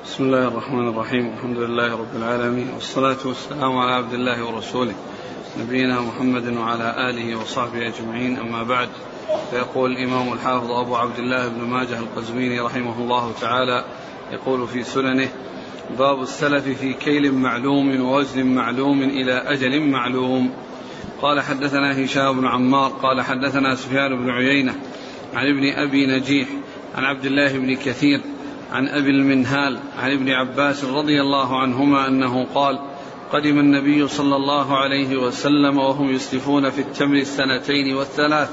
بسم الله الرحمن الرحيم الحمد لله رب العالمين والصلاة والسلام على عبد الله ورسوله نبينا محمد وعلى آله وصحبه أجمعين أما بعد فيقول الإمام الحافظ أبو عبد الله بن ماجه القزويني رحمه الله تعالى يقول في سننه باب السلف في كيل معلوم ووزن معلوم إلى أجل معلوم قال حدثنا هشام بن عمار قال حدثنا سفيان بن عيينة عن ابن أبي نجيح عن عبد الله بن كثير عن أبي المنهال عن ابن عباس رضي الله عنهما أنه قال قدم النبي صلى الله عليه وسلم وهم يسلفون في التمر السنتين والثلاث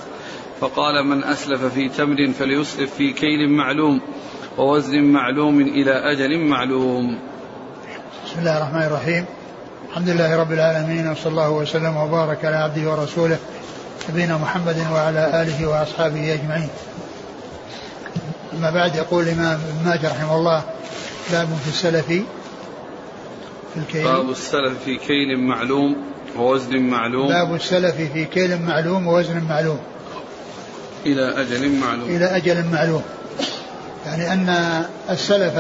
فقال من أسلف في تمر فليسلف في كيل معلوم ووزن معلوم إلى أجل معلوم. بسم الله الرحمن الرحيم. الحمد لله رب العالمين وصلى الله وسلم وبارك على عبده ورسوله نبينا محمد وعلى آله وأصحابه أجمعين. أما بعد يقول الإمام ابن ماجه رحمه الله باب في السلف في الكيل. باب السلف في كيل معلوم ووزن معلوم. باب السلف في كيل معلوم ووزن معلوم. إلى أجل معلوم. إلى أجل معلوم. يعني أن السلف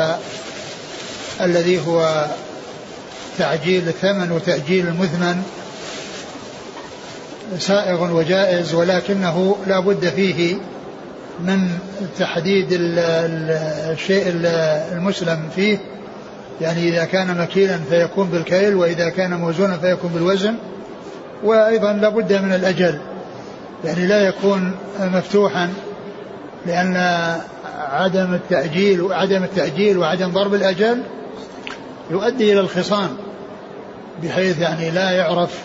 الذي هو تعجيل الثمن وتأجيل المثمن سائغ وجائز ولكنه لا بد فيه من تحديد الشيء المسلم فيه يعني إذا كان مكيلا فيكون بالكيل وإذا كان موزونا فيكون بالوزن وأيضا لابد من الأجل يعني لا يكون مفتوحا لأن عدم التأجيل وعدم التأجيل وعدم ضرب الأجل يؤدي إلى الخصام بحيث يعني لا يعرف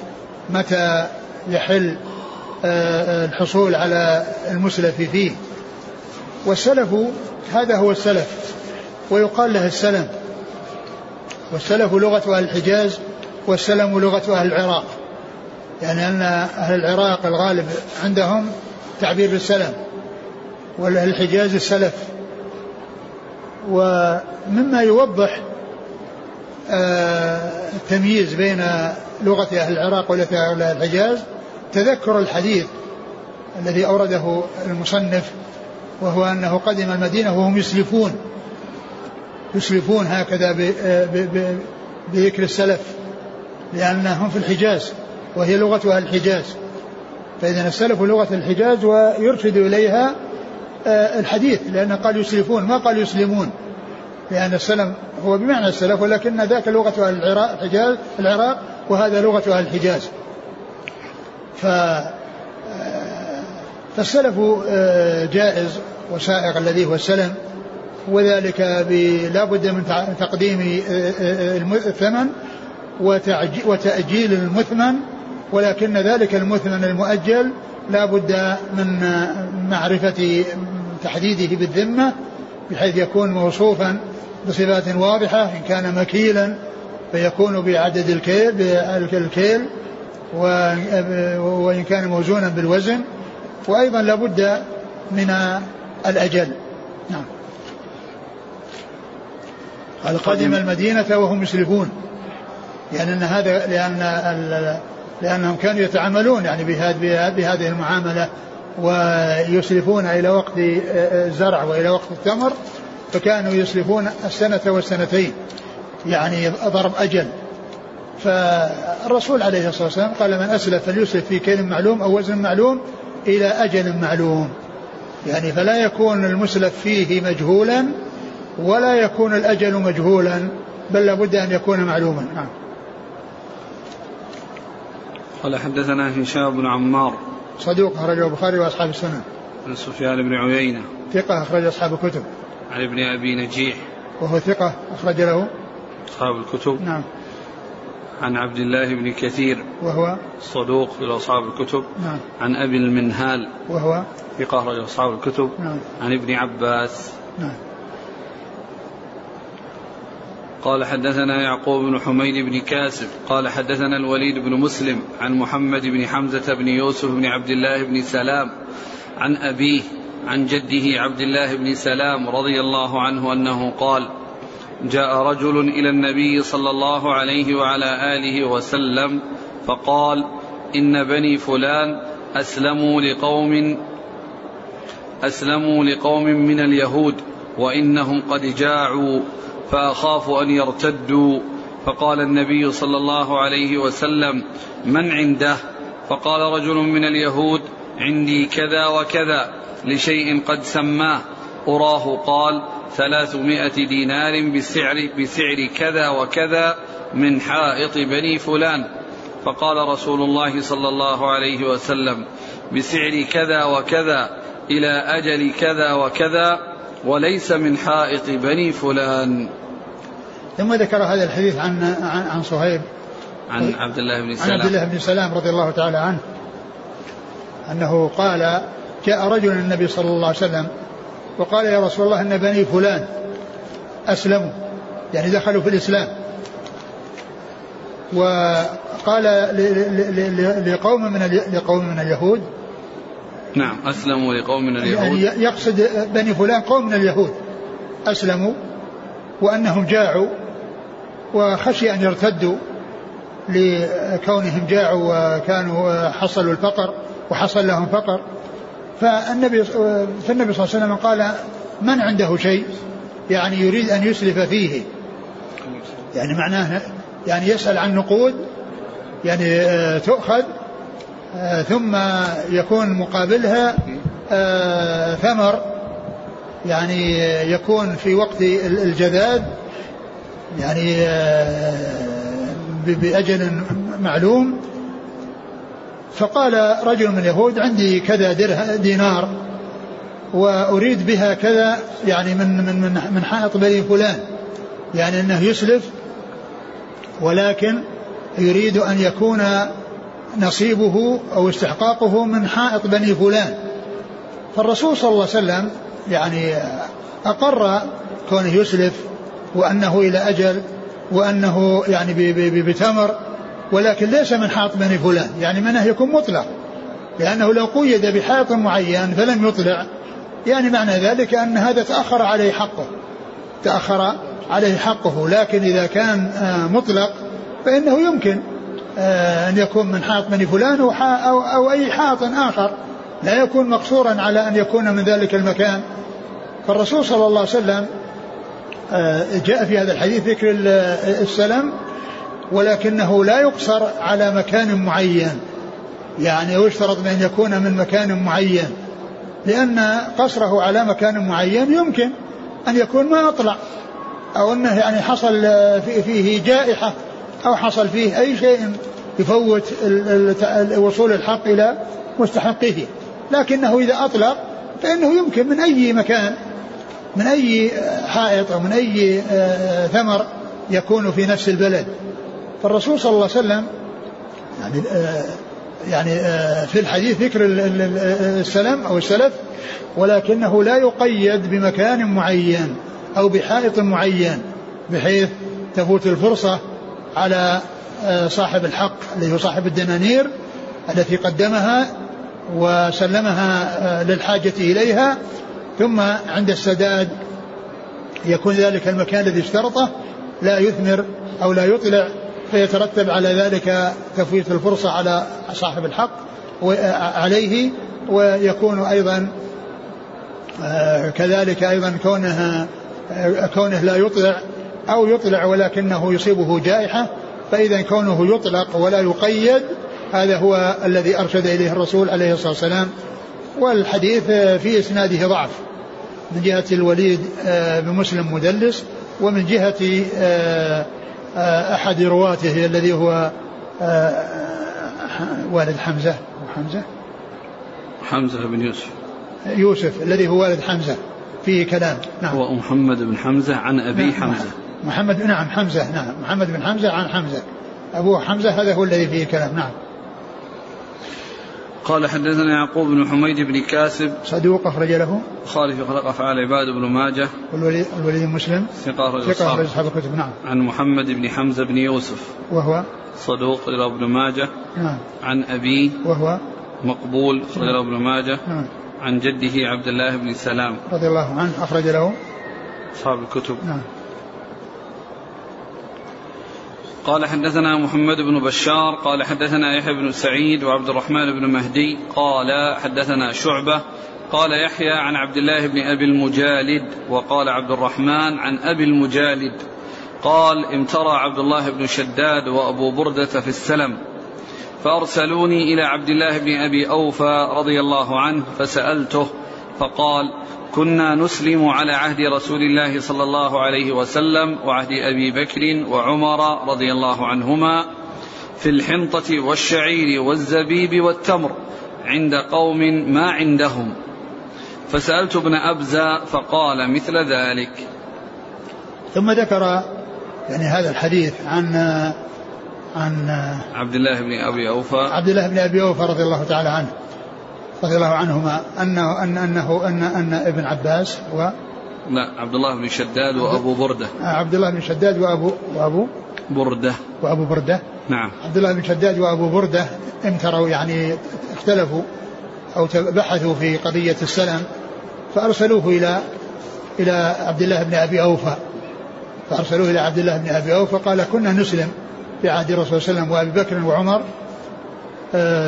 متى يحل الحصول على المسلف فيه. والسلف هذا هو السلف ويقال له السلم. والسلف لغة أهل الحجاز والسلم لغة أهل العراق. يعني أن أهل العراق الغالب عندهم تعبير بالسلم والأهل الحجاز السلف. ومما يوضح التمييز بين لغة أهل العراق ولغة أهل الحجاز تذكر الحديث الذي أورده المصنف وهو أنه قدم المدينة وهم يسلفون. يسلفون هكذا بذكر السلف لأنهم في الحجاز وهي لغة أهل الحجاز. فإذا السلف لغة الحجاز ويرشد إليها الحديث لأن قال يسلفون. ما قال يسلمون؟ لأن السلم هو بمعنى السلف ولكن ذاك لغة العراق الحجاز العراق وهذا لغة أهل الحجاز. ف فالسلف جائز وسائق الذي هو السلم وذلك لا بد من تقديم الثمن وتأجيل المثمن ولكن ذلك المثمن المؤجل لا بد من معرفة تحديده بالذمة بحيث يكون موصوفا بصفات واضحة إن كان مكيلا فيكون بعدد الكيل بالكيل وإن كان موزونا بالوزن. وأيضا لابد من الأجل. نعم. قال قدم المدينة وهم يسلفون لأن يعني هذا لأن لأنهم كانوا يتعاملون يعني بهذه المعاملة ويسلفون إلى وقت الزرع وإلى وقت التمر فكانوا يسلفون السنة والسنتين. يعني ضرب أجل. فالرسول عليه الصلاة والسلام قال من أسلف فليسلف في كيل معلوم أو وزن معلوم إلى أجل معلوم. يعني فلا يكون المسلف فيه مجهولا ولا يكون الأجل مجهولا بل لابد أن يكون معلوما. نعم. قال حدثنا هشام بن عمار. صدوق أخرجه البخاري وأصحاب السنن عن سفيان بن عيينة. ثقة أخرج أصحاب الكتب. عن ابن أبي نجيح. وهو ثقة أخرج له. أصحاب الكتب. نعم. عن عبد الله بن كثير وهو؟ صدوق في أصحاب الكتب. نعم. عن أبي المنهال وهو؟ ثقة أخرج أصحاب الكتب. نعم. عن ابن عباس. نعم. قال حدثنا يعقوب بن حميد بن كاسب. قال حدثنا الوليد بن مسلم عن محمد بن حمزة بن يوسف بن عبد الله بن سلام عن أبيه عن جده عبد الله بن سلام رضي الله عنه أنه قال جاء رجل إلى النبي صلى الله عليه وعلى آله وسلم فقال إن بني فلان أسلموا لقوم أسلموا لقوم من اليهود وإنهم قد جاعوا فأخاف أن يرتدوا. فقال النبي صلى الله عليه وسلم من عنده؟ فقال رجل من اليهود عندي كذا وكذا لشيء قد سماه. أراه قال ثلاثمائة دينار بسعر, بسعر كذا وكذا من حائط بني فلان. فقال رسول الله صلى الله عليه وسلم بسعر كذا وكذا إلى أجل كذا وكذا وليس من حائط بني فلان. ثم ذكر هذا الحديث عن عن, عن صهيب. عن عبد الله بن سلام عن عبد الله بن سلام رضي الله تعالى عنه أنه قال جاء رجل النبي صلى الله عليه وسلم وقال يا رسول الله إن بني فلان أسلموا يعني دخلوا في الإسلام. وقال لقوم من لقوم من اليهود. نعم أسلموا لقوم من اليهود. يعني يقصد بني فلان قوم من اليهود. أسلموا وأنهم جاعوا وخشي أن يرتدوا لكونهم جاعوا وكانوا حصلوا الفقر وحصل لهم فقر. فالنبي فالنبي صلى الله عليه وسلم قال من عنده شيء يعني يريد أن يسلف فيه؟ يعني معناه يعني يسأل عن نقود يعني آه، تؤخذ آه، ثم يكون مقابلها آه، ثمر يعني يكون في وقت الجذاذ يعني بأجل معلوم. فقال رجل من اليهود عندي كذا دينار وأريد بها كذا يعني من من من, من حائط بني فلان يعني أنه يسلف ولكن يريد أن يكون نصيبه أو استحقاقه من حائط بني فلان. فالرسول صلى الله عليه وسلم يعني أقر كونه يسلف وأنه إلى أجل وأنه يعني بتمر ولكن ليس من حائط بني فلان يعني منه يكون مطلق. لأنه لو قيد بحائط معين فلم يطلع. يعني معنى ذلك أن هذا تأخر عليه حقه. تأخر عليه حقه. لكن إذا كان آه، مطلق فإنه يمكن آه، أن يكون من حائط بني فلان أو, أو, أو أي حائط آخر. لا يكون مقصورا على أن يكون من ذلك المكان. فالرسول صلى الله عليه وسلم آه، جاء في هذا الحديث ذكر السلام ولكنه لا يقصر على مكان معين. يعني ويشترط بأن يكون من مكان معين. لأن قصره على مكان معين يمكن أن يكون ما أطلع. أو أنه يعني حصل فيه جائحة أو حصل فيه أي شيء يفوت وصول الحق إلى مستحقه. لكنه إذا أطلق فإنه يمكن من أي مكان من أي حائط أو من أي آه، ثمر يكون في نفس البلد. فالرسول صلى الله عليه وسلم يعني آه، يعني آه، في الحديث ذكر السلام أو السلف ولكنه لا يقيد بمكان معين أو بحائط معين بحيث تفوت الفرصة على آه، صاحب الحق اللي هو صاحب الدنانير التي قدمها وسلمها للحاجة إليها ثم عند السداد يكون ذلك المكان الذي اشترطه لا يثمر أو لا يطلع فيترتب على ذلك تفويت الفرصة على صاحب الحق عليه ويكون أيضا آه، كذلك أيضا كونه كونه لا يطلع أو يطلع ولكنه يصيبه جائحة فإذا كونه يطلق ولا يقيد هذا هو الذي أرشد إليه الرسول عليه الصلاة والسلام. والحديث في إسناده ضعف. من جهة الوليد آه، بمسلم مدلس ومن جهة آه، آه، أحد رواته الذي هو والد حمزة. حمزة؟ حمزة بن يوسف. يوسف الذي هو والد حمزة. فيه كلام. نعم. هو محمد بن حمزة عن أبي نعم. حمزة. محمد نعم حمزة. نعم. محمد بن حمزة عن حمزة. أبوه حمزة هذا هو الذي فيه كلام. نعم. قال حدثنا يعقوب بن حميد بن كاسب. صدوق أخرج له. خالف في خلق أفعال عباد بن ماجه. والوليد, الوليد مسلم. ثقة أخرج أصحاب الكتب نعم. عن محمد بن حمزة بن يوسف. وهو؟ صدوق إلى ابن ماجه. نعم. عن أبيه وهو؟ مقبول أخرج له ابن ماجه. نعم. عن جده عبد الله بن سلام. رضي الله عنه. أخرج له. أصحاب الكتب. نعم. قال حدثنا محمد بن بشار قال حدثنا يحيى بن سعيد وعبد الرحمن بن مهدي قال حدثنا شعبة قال يحيى عن عبد الله بن أبي المجالد وقال عبد الرحمن عن أبي المجالد قال امترى عبد الله بن شداد وأبو بردة في السلم فأرسلوني إلى عبد الله بن أبي أوفى رضي الله عنه فسألته فقال كنا نسلم على عهد رسول الله صلى الله عليه وسلم وعهد أبي بكر وعمر رضي الله عنهما في الحنطة والشعير والزبيب والتمر عند قوم ما عندهم. فسألت ابن أبزة فقال مثل ذلك. ثم ذكر يعني هذا الحديث عن عن عبد الله بن أبي أوفى. عبد الله بن أبي أوفى رضي الله تعالى عنه. رضي الله عنهما انه ان انه ان أن ابن عباس و لا عبد الله بن شداد وأبو بردة. عبد الله بن شداد وابو وابو بردة. وأبو بردة. نعم. عبد الله بن شداد وأبو بردة امتروا يعني اختلفوا أو بحثوا في قضية السلم فأرسلوه إلى إلى عبد الله بن أبي أوفى. فأرسلوه إلى عبد الله بن أبي أوفى فقال كنا نسلم في عهد الرسول صلى الله عليه وسلم وأبي بكر وعمر آه،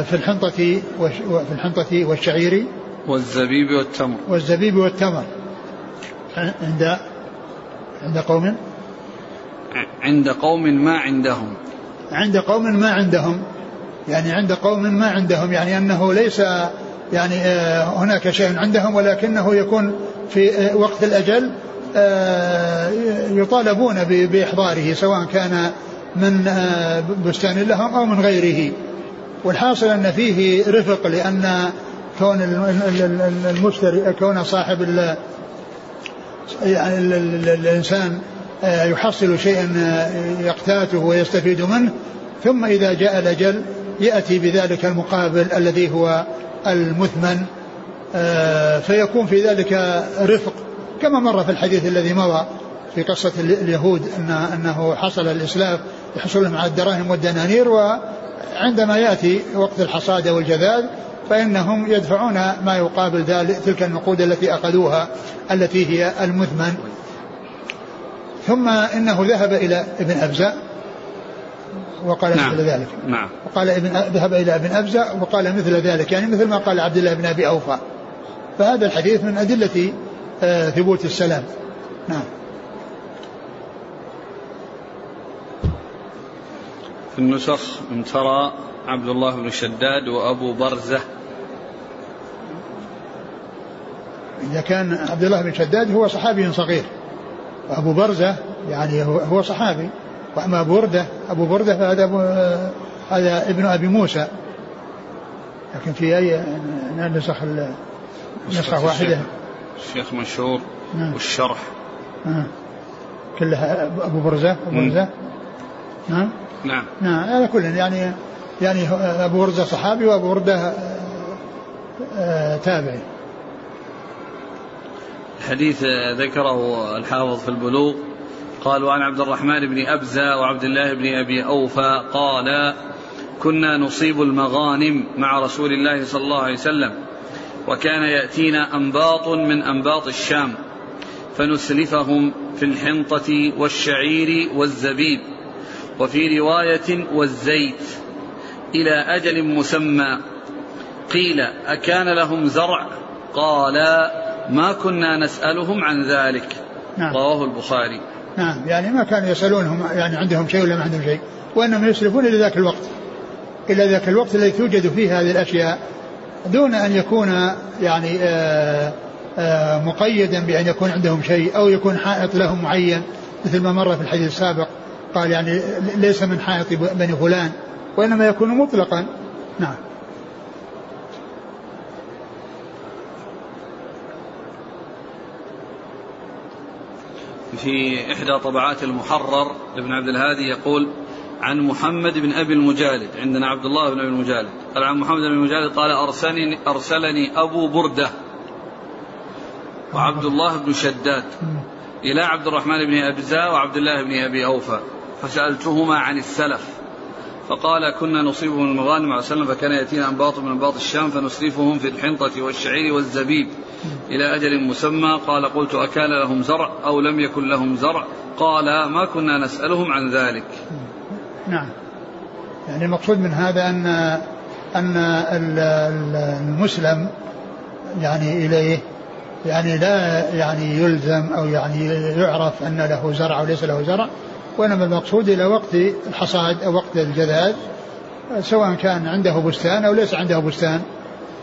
في الحنطة في الحنطة والشعير والزبيب والتمر. والزبيب والتمر. عند عند قوم؟ عند قوم ما عندهم. عند قوم ما عندهم. يعني عند قوم ما عندهم يعني أنه ليس يعني آه، هناك شيء عندهم ولكنه يكون في آه، وقت الأجل يطالبون بإحضاره سواء كان من آه، بستان لهم أو من غيره. والحاصل أن فيه رفق لأن كون المشتري كون صاحب يعني الإنسان آه، يحصل شيئا آه، يقتاته ويستفيد منه ثم إذا جاء الأجل يأتي بذلك المقابل الذي هو المثمن فيكون في ذلك رفق كما مر في الحديث الذي مضى في قصة اليهود أن أنه حصل الإسلاف يحصل لهم على الدراهم والدنانير وعندما يأتي وقت الحصاد والجذاذ فإنهم يدفعون ما يقابل ذلك تلك النقود التي أخذوها التي هي المثمن. ثم إنه ذهب إلى ابن أبزة وقال نعم. مثل ذلك. نعم. وقال ابن ذهب إلى ابن أبزة وقال مثل ذلك يعني مثل ما قال عبد الله بن أبي أوفى. فهذا الحديث من أدلة آه، ثبوت السلام. نعم. في النسخ ترى عبد الله بن شداد وأبو برزة. إذا كان عبد الله بن شداد هو صحابي صغير. وأبو برزة يعني هو صحابي. وأما أبو بردة أبو بردة فهذا أبو هذا ابن أبي موسى. لكن في أي نسخ نسخة واحدة. الشيخ مشهور نعم. والشرح. نعم. كلها أبو برزة أبو برزة. نعم؟ نعم. نعم هذا كل يعني يعني أبو برزة صحابي وأبو بردة آه، تابعي. الحديث ذكره الحافظ في البلوغ. قال وعن عبد الرحمن بن أبزة وعبد الله بن أبي أوفى قال كنا نصيب المغانم مع رسول الله صلى الله عليه وسلم وكان يأتينا أنباط من أنباط الشام فنسلفهم في الحنطة والشعير والزبيب. وفي رواية والزيت إلى أجل مسمى. قيل أكان لهم زرع؟ قال ما كنا نسألهم عن ذلك. نعم. رواه البخاري. نعم يعني ما كانوا يسألونهم يعني عندهم شيء ولا ما عندهم شيء. وإنما يسلفون إلى ذاك الوقت. إلى ذاك الوقت الذي توجد فيه هذه الأشياء دون أن يكون يعني آآ آآ مقيدا بأن يكون عندهم شيء أو يكون حائط لهم معين مثل ما مر في الحديث السابق. قال يعني ليس من حائط بني فلان وإنما يكون مطلقا. نعم. في إحدى طبعات المحرر لابن عبد الهادي يقول عن محمد بن أبي المجالد عندنا عبد الله بن أبي المجالد. قال عن محمد بن المجالد قال أرسلني, أرسلني أبو بردة وعبد الله بن شداد إلى عبد الرحمن بن أبزة وعبد الله بن أبي أوفى. فسألتهما عن السلف. فقال كنا نصيب من المغانم عليه وسلم فكان يأتينا أنباط من أنباط الشام فنسلفهم في الحنطة والشعير والزبيب إلى أجل مسمى. قال قلت أكان لهم زرع أو لم يكن لهم زرع؟ قال ما كنا نسألهم عن ذلك. نعم. يعني المقصود من هذا أن أن المسلم يعني إليه يعني لا يعني يلزم أو يعني يعرف أن له زرع أو ليس له زرع وإنما المقصود إلى وقت الحصاد أو وقت الجذاذ سواء كان عنده بستان أو ليس عنده بستان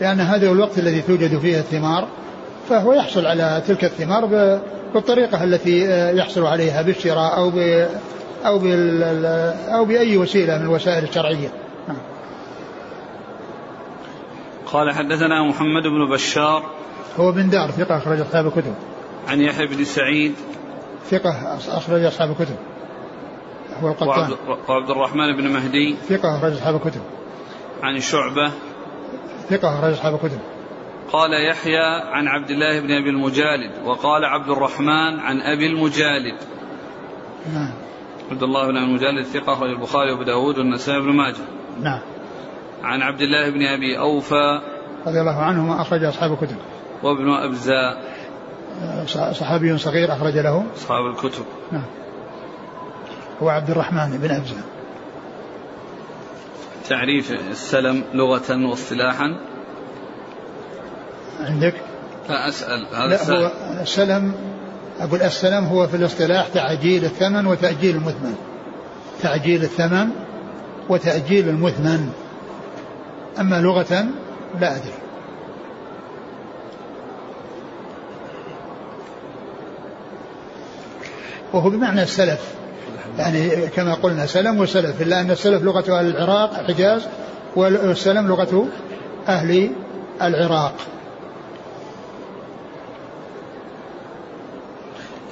لأن هذا هو الوقت الذي توجد فيه الثمار فهو يحصل على تلك الثمار بالطريقة التي يحصل عليها بالشراء أو ب أو بال أو بأي وسيلة من الوسائل الشرعية. نعم. قال حدثنا محمد بن بشار هو بن دار ثقة أخرج أصحاب الكتب. عن يحيى بن سعيد ثقة أخرج أصحاب الكتب. هو القطان. وعبد الرحمن بن مهدي. ثقة أخرج أصحاب الكتب. عن شعبة. ثقة أخرج أصحاب الكتب. قال يحيى عن عبد الله بن أبي المجالد وقال عبد الرحمن عن أبي المجالد. نعم. عبد الله بن المجالد ثقة أخرج البخاري وأبو داود والنسائي بن ماجه. نعم. عن عبد الله بن أبي أوفى. رضي الله عنهما أخرج أصحاب الكتب. وابن أبزاء. صحابي صغير أخرج له. أصحاب الكتب. نعم. هو عبد الرحمن بن أبزة. تعريف السلم لغة واصطلاحا؟ عندك؟ لا أسأل هذا لا هو السلم أقول السلم هو في الاصطلاح تعجيل الثمن وتأجيل المثمن. تعجيل الثمن وتأجيل المثمن. أما لغة لا أدري. وهو بمعنى السلف. يعني كما قلنا سلم وسلف إلا أن السلف لغة أهل العراق الحجاز والسلم لغة أهل العراق.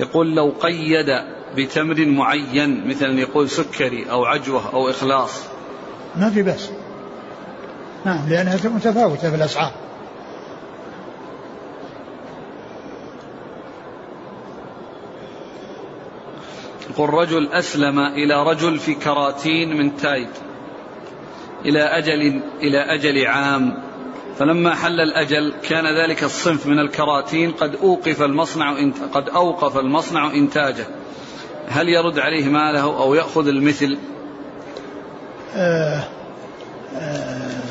يقول لو قيد بتمر معين مثلا يقول سكري أو عجوة أو إخلاص. ما في بس. نعم لأنها متفاوتة في الأسعار. يقول رجل أسلم إلى رجل في كراتين من تايد إلى أجل إلى أجل عام. فلما حل الأجل كان ذلك الصنف من الكراتين قد أوقف المصنع قد أوقف المصنع إنتاجه. هل يرد عليه ماله أو يأخذ المثل؟ آه آه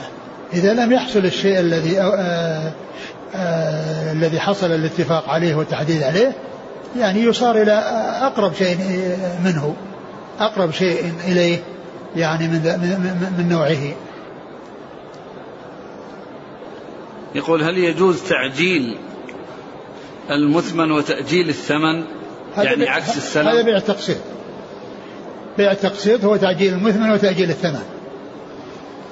إذا لم يحصل الشيء الذي آه آه الذي حصل الاتفاق عليه والتحديد عليه يعني يصار إلى أقرب شيء منه أقرب شيء إليه يعني من, من, من نوعه. يقول هل يجوز تعجيل المثمن وتأجيل الثمن؟ يعني عكس السلم؟ هذا بيع التقسيط. بيع التقسيط هو تعجيل المثمن وتأجيل الثمن.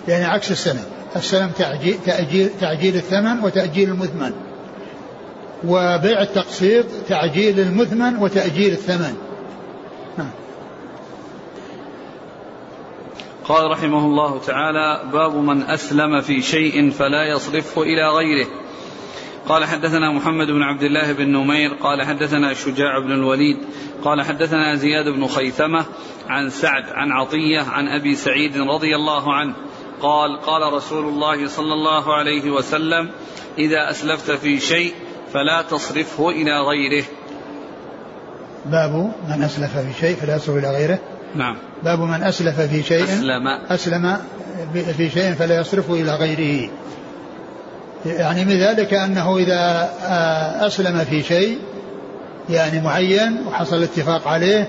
يعني عكس السلم. السلم تعجيل, تأجيل, تعجيل الثمن وتأجيل المثمن. وبيع التقسيط تعجيل المثمن وتأجيل الثمن نعم. قال رحمه الله تعالى باب من أسلم في شيء فلا يصرفه إلى غيره قال حدثنا محمد بن عبد الله بن نمير قال حدثنا شجاع بن الوليد قال حدثنا زياد بن خيثمة عن سعد عن عطية عن أبي سعيد رضي الله عنه قال قال رسول الله صلى الله عليه وسلم إذا أسلفت في شيء فلا تصرفه إلى غيره. باب من أسلف في شيء فلا يصرف إلى غيره. نعم. باب من أسلف في شيء أسلم. أسلم في شيء فلا يصرفه إلى غيره. يعني من ذلك أنه إذا أسلم في شيء يعني معين وحصل الاتفاق عليه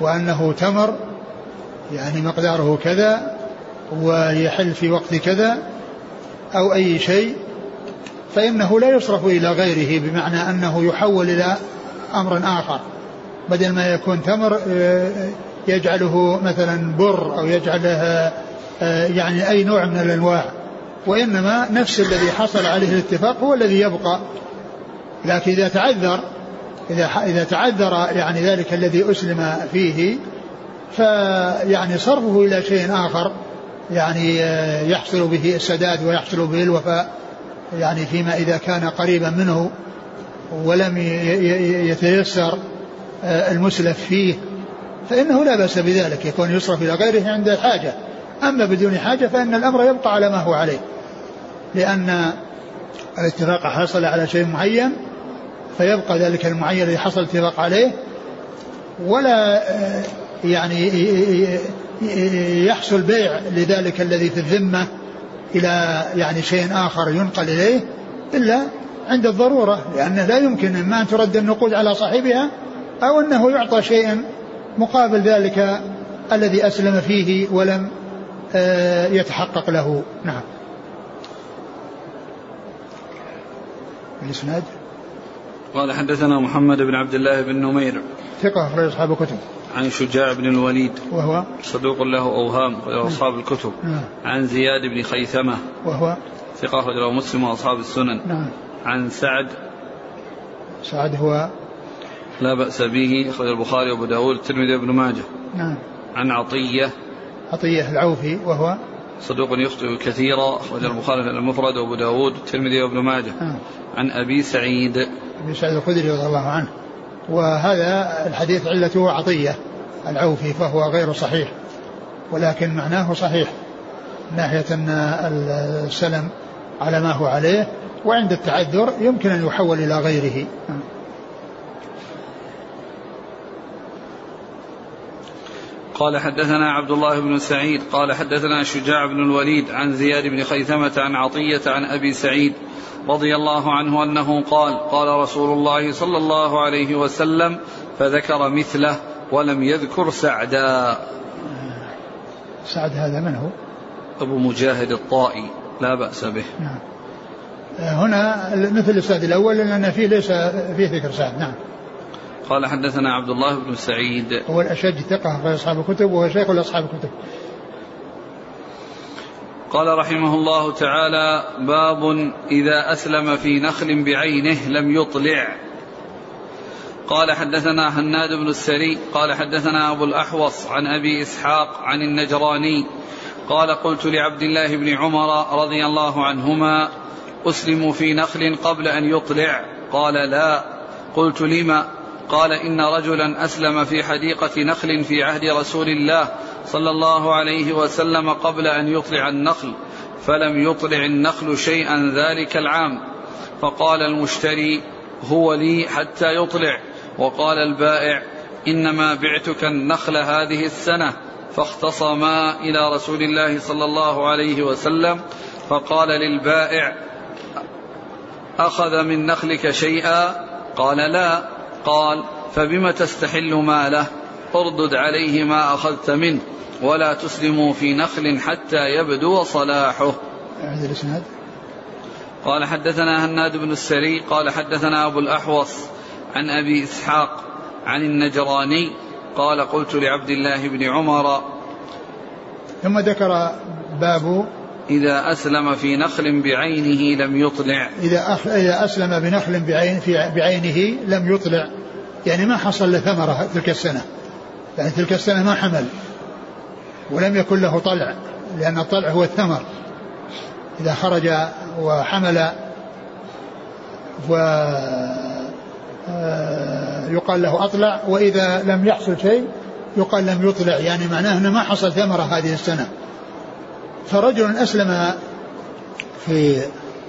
وأنه تمر يعني مقداره كذا ويحل في وقت كذا أو أي شيء فإنه لا يصرف إلى غيره بمعنى أنه يحول إلى أمر آخر. بدل ما يكون تمر آه، يجعله مثلا بر أو يجعله آه، يعني أي نوع من الأنواع. وإنما نفس الذي حصل عليه الاتفاق هو الذي يبقى. لكن إذا تعذر إذا إذا تعذر يعني ذلك الذي أسلم فيه فيعني صرفه إلى شيء آخر يعني آه، يحصل به السداد ويحصل به الوفاء. يعني فيما إذا كان قريبا منه ولم يتيسر آه، المسلف فيه فإنه لا بأس بذلك يكون يصرف إلى غيره عند الحاجة أما بدون حاجة فإن الأمر يبقى على ما هو عليه. لأن الاتفاق حصل على شيء معين فيبقى ذلك المعين الذي حصل الاتفاق عليه ولا آه، يعني يحصل بيع لذلك الذي في الذمة. إلى يعني شيء آخر ينقل إليه إلا عند الضرورة لأنه لا يمكن إما أن ترد النقود على صاحبها أو أنه يعطى شيئا مقابل ذلك الذي أسلم فيه ولم آه، يتحقق له. نعم. الإسناد؟ قال حدثنا محمد بن عبد الله بن نمير ثقة أخرج أصحاب الكتب. عن شجاع بن الوليد وهو؟ صدوق له أوهام أخرجه أصحاب الكتب. نعم. عن زياد بن خيثمة وهو؟ ثقة أخرجه مسلم وأصحاب السنن. نعم. عن سعد. سعد هو؟ لا بأس به أخرج البخاري وأبو داود الترمذي وابن ماجه. نعم. عن عطية. عطية العوفي وهو؟ صدوق يخطئ كثيرا أخرج البخاري في المفرد وأبو داود الترمذي وابن ماجه. نعم. عن أبي سعيد. ابن سعيد الخدري رضي الله عنه. وهذا الحديث علته عطية العوفي فهو غير صحيح ولكن معناه صحيح ناحية أن السلم على ما هو عليه وعند التعذر يمكن أن يحول إلى غيره. قال حدثنا عبد الله بن سعيد قال حدثنا شجاع بن الوليد عن زياد بن خيثمة عن عطية عن أبي سعيد رضي الله عنه أنه قال قال رسول الله صلى الله عليه وسلم فذكر مثله ولم يذكر سعدا. سعد هذا من هو؟ أبو مجاهد الطائي لا بأس به. نعم. هنا مثل الإسناد الأول لأن فيه ليس فيه ذكر سعد. نعم. قال حدثنا عبد الله بن سعيد. هو الأشج ثقة في أصحاب الكتب وهو شيخ لأصحاب الكتب. قال رحمه الله تعالى باب إذا أسلم في نخل بعينه لم يطلع. قال حدثنا هناد بن السري قال حدثنا أبو الأحوص عن أبي إسحاق عن النجراني. قال قلت لعبد الله بن عمر رضي الله عنهما أسلم في نخل قبل أن يطلع. قال لا. قلت لم قال إن رجلا أسلم في حديقة نخل في عهد رسول الله صلى الله عليه وسلم قبل أن يطلع النخل فلم يطلع النخل شيئا ذلك العام. فقال المشتري هو لي حتى يطلع. وقال البائع إنما بعتك النخل هذه السنة. فاختصما إلى رسول الله صلى الله عليه وسلم. فقال للبائع أخذ من نخلك شيئا؟ قال لا. قال فبم تستحل ماله؟ اردد عليه ما أخذت منه ولا تسلموا في نخل حتى يبدو صلاحه. هذا الإسناد؟ قال حدثنا هناد بن السري قال حدثنا أبو الأحوص عن أبي إسحاق عن النجراني قال قلت لعبد الله بن عمر ثم ذكر باب إذا أسلم في نخل بعينه لم يطلع. إذا أسلم بنخل بعين في بعينه لم يطلع. يعني ما حصل له ثمرة تلك السنة. يعني تلك السنة ما حمل. ولم يكن له طلع لأن الطلع هو الثمر. إذا خرج وحمل و آه، يقال له أطلع. وإذا لم يحصل شيء يقال لم يطلع. يعني معناه أنه ما حصل ثمرة هذه السنة. فرجل أسلم في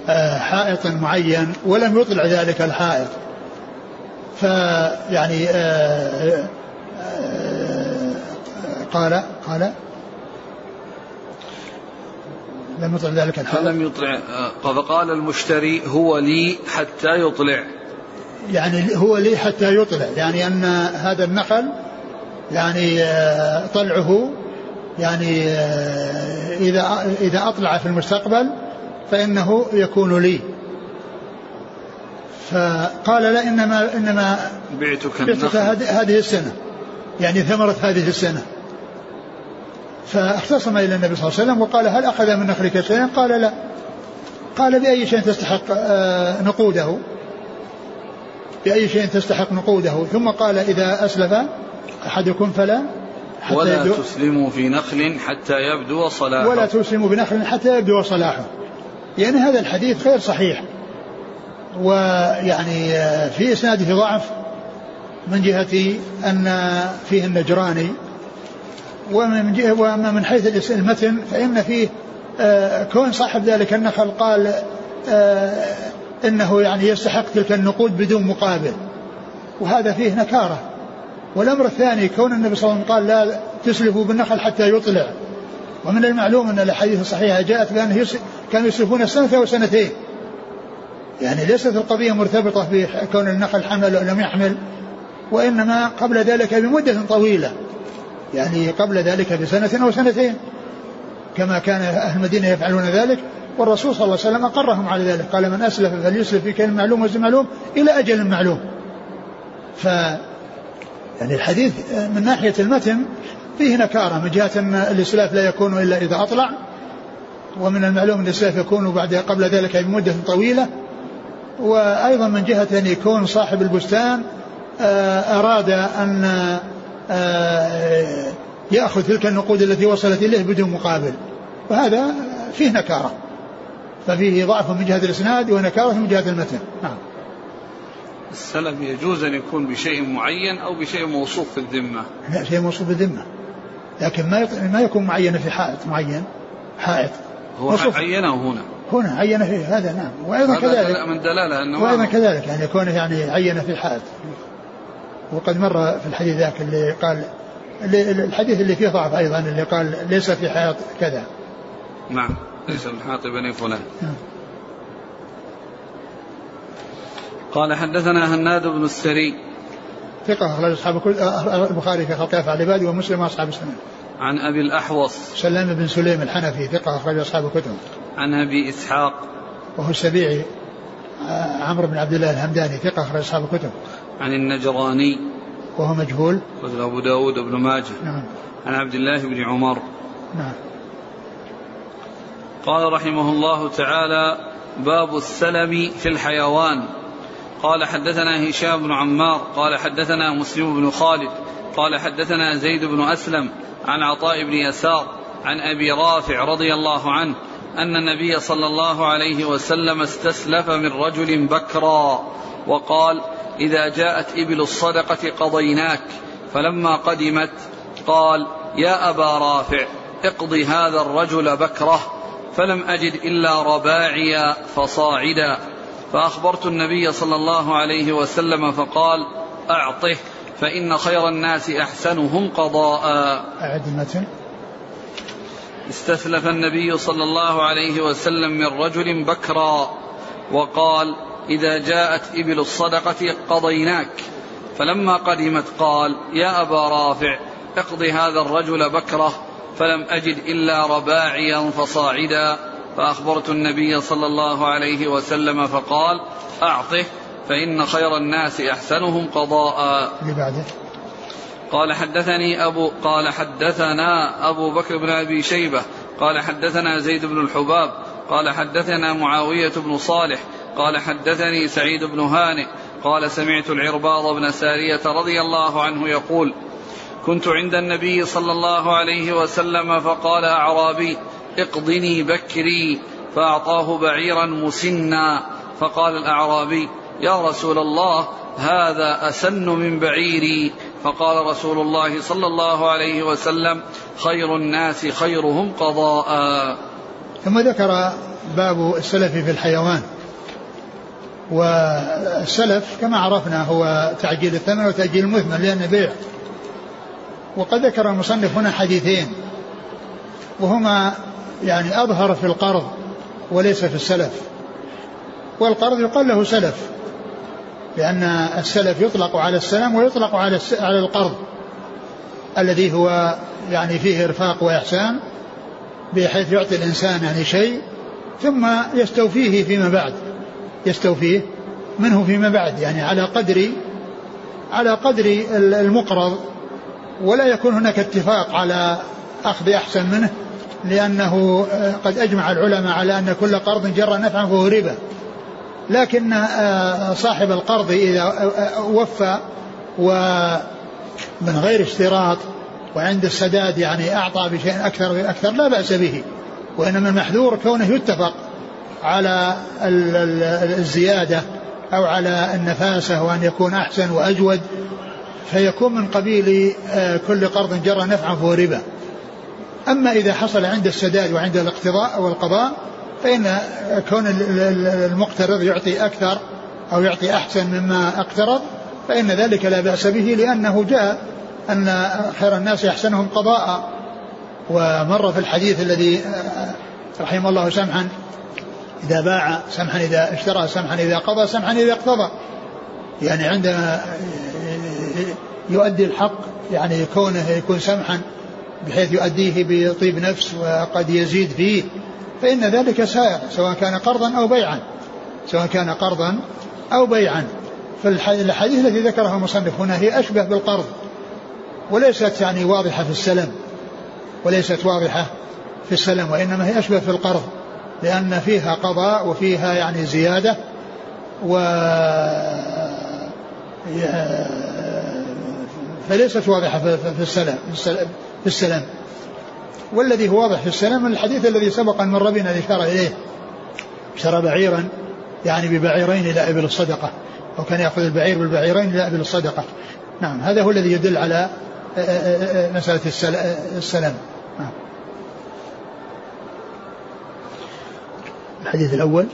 آه، حائط معين ولم يطلع ذلك الحائط. فيعني آه، قال قال لم يطلع ذلك الحائط. فلم يطلع فقال المشتري هو لي حتى يطلع. يعني هو لي حتى يطلع. يعني أن هذا النخل يعني آه، طلعه يعني آه، إذا إذا أطلع في المستقبل فإنه يكون لي. فقال لا إنما إنما بعتك بعتك هذه السنة. يعني ثمرة هذه السنة. فاختصم إلى النبي صلى الله عليه وسلم وقال هل أخذ من نخلك شيئا؟ قال لا. قال بأي شيء تستحق آه، نقوده. بأي شيء تستحق نقوده. ثم قال إذا أسلف أحدكم فلا. حتى ولا يبدو تسلموا في نخل حتى يبدو صلاحه ولا تسلموا بنخل حتى يبدو صلاحه يعني هذا الحديث غير صحيح. ويعني في إسناده ضعف من جهة أن فيه النجراني. ومن جهة وأما من حيث المتن فإن فيه آه، كون صاحب ذلك النخل قال آه، إنه يعني يستحق تلك النقود بدون مقابل. وهذا فيه نكارة. والأمر الثاني كون النبي صلى الله عليه وسلم قال لا تسلفوا بالنخل حتى يطلع. ومن المعلوم أن الأحاديث الصحيحة جاءت بأنه كانوا يسلفون سنة وسنتين. يعني ليست القضية مرتبطة بكون النخل حمل أو لم يحمل وإنما قبل ذلك بمدة طويلة. يعني قبل ذلك بسنة أو سنتين. كما كان أهل المدينة يفعلون ذلك والرسول صلى الله عليه وسلم أقرهم على ذلك. قال من أسلف فليسلف في كلمة معلوم وزن معلوم إلى أجل معلوم. ف يعني الحديث من ناحية المتن فيه نكارة من جهة أن الإسلاف لا يكون إلا إذا أطلع ومن المعلوم أن الإسلاف يكون بعد قبل ذلك بمدة طويلة وأيضا من جهة أن يكون صاحب البستان آه، أراد أن آه، يأخذ تلك النقود التي وصلت إليه بدون مقابل. وهذا فيه نكارة ففيه ضعف من جهة الإسناد ونكارة من جهة المتن. نعم. السلم يجوز أن يكون بشيء معين أو بشيء موصوف في الذمة. لا شيء موصوف في الذمة لكن ما ما يكون معين في حائط معين حائط هو عينه هنا. هنا عين فيه هذا نعم. وأيضا كذلك. من دلالة أنه وأيضا كذلك يعني يكون يعني عين في حائط. وقد مر في الحديث ذاك اللي قال الحديث اللي فيه ضعف أيضا اللي قال ليس في حائط كذا. نعم ليس من حائط بني فلان. نعم. قال حدثنا هناد بن السري ثقة أخرج أصحاب كل البخاري في خلق أفعال العباد ومسلم وأصحاب السنة. عن أبي الأحوص سلام بن سليم الحنفي ثقة أخرج أصحاب الكتب. عن أبي إسحاق وهو السبيعي عمرو بن عبد الله الهمداني ثقة أخرج أصحاب الكتب. عن النجراني وهو مجهول. وزن أبو داود بن ماجه. نعم. عن عبد الله بن عمر. نعم. قال رحمه الله تعالى باب السلم في الحيوان قال حدثنا هشام بن عمار قال حدثنا مسلم بن خالد قال حدثنا زيد بن أسلم عن عطاء بن يسار عن أبي رافع رضي الله عنه أن النبي صلى الله عليه وسلم استسلف من رجل بكرا وقال إذا جاءت إبل الصدقة قضيناك فلما قدمت قال يا أبا رافع اقض هذا الرجل بكرة فلم أجد إلا رباعيا فصاعدا. فأخبرت النبي صلى الله عليه وسلم فقال أعطه فإن خير الناس أحسنهم قضاء. أعد المتن استسلف النبي صلى الله عليه وسلم من رجل بكرا وقال إذا جاءت إبل الصدقة قضيناك. فلما قدمت قال يا أبا رافع اقض هذا الرجل بكرة فلم أجد إلا رباعيا فصاعدا. فأخبرت النبي صلى الله عليه وسلم فقال أعطه فإن خير الناس أحسنهم قضاء. بعده؟ قال حدثني أبو قال حدثنا أبو بكر بن أبي شيبة قال حدثنا زيد بن الحباب قال حدثنا معاوية بن صالح قال حدثني سعيد بن هانئ قال سمعت العرباض بن سارية رضي الله عنه يقول كنت عند النبي صلى الله عليه وسلم فقال أعرابي اقضني بكري فأعطاه بعيرا مسنا. فقال الأعرابي يا رسول الله هذا أسن من بعيري. فقال رسول الله صلى الله عليه وسلم خير الناس خيرهم قضاء. ثم ذكر باب السلف في الحيوان. والسلف كما عرفنا هو تعجيل الثمن وتأجيل المثمن لأنه بيع. وقد ذكر المصنف هنا حديثين وهما يعني أظهر في القرض وليس في السلف. والقرض يقال له سلف لأن السلف يطلق على السلام ويطلق على على القرض الذي هو يعني فيه إرفاق وإحسان بحيث يعطي الإنسان يعني شيء ثم يستوفيه فيما بعد. يستوفيه منه فيما بعد يعني على قدر على قدر المقرض ولا يكون هناك اتفاق على أخذ أحسن منه. لأنه آه، قد أجمع العلماء على أن كل قرض جر نفعا فهو ربا. لكن آه، صاحب القرض إذا آه، وفى ومن غير اشتراط وعند السداد يعني أعطى بشيء أكثر أكثر لا بأس به. وإنما المحذور كونه يتفق على الزيادة أو على النفاسة وأن يكون أحسن وأجود فيكون من قبيل كل قرض جر نفعا فهو ربا. أما إذا حصل عند السداد وعند الاقتضاء أو القضاء فإن كون المقترض يعطي أكثر أو يعطي أحسن مما اقترض فإن ذلك لا بأس به لأنه جاء أن خير الناس أحسنهم قضاء. ومر في الحديث الذي رحمه الله سمحا إذا باع سمحا إذا اشترى سمحا إذا قضى سمحا إذا اقتضى. يعني عندما يؤدي الحق يعني كونه يكون سمحا. بحيث يؤديه بطيب نفس وقد يزيد فيه فإن ذلك سائر سواء كان قرضا أو بيعا. سواء كان قرضا أو بيعا. فالحديث التي ذكرها المصنف هنا هي أشبه بالقرض وليست يعني واضحة في السلم وليست واضحة في السلم وإنما هي أشبه في القرض لأن فيها قضاء وفيها يعني زيادة و فليست واضحة في السلام في السلام. والذي هو واضح في السلام الحديث الذي سبق أن مر بنا الإشارة إليه. شرى بعيرا يعني ببعيرين إلى إبل الصدقة أو كان يأخذ البعير بالبعيرين إلى إبل الصدقة. نعم هذا هو الذي يدل على مسألة السلام. نعم. الحديث الأول.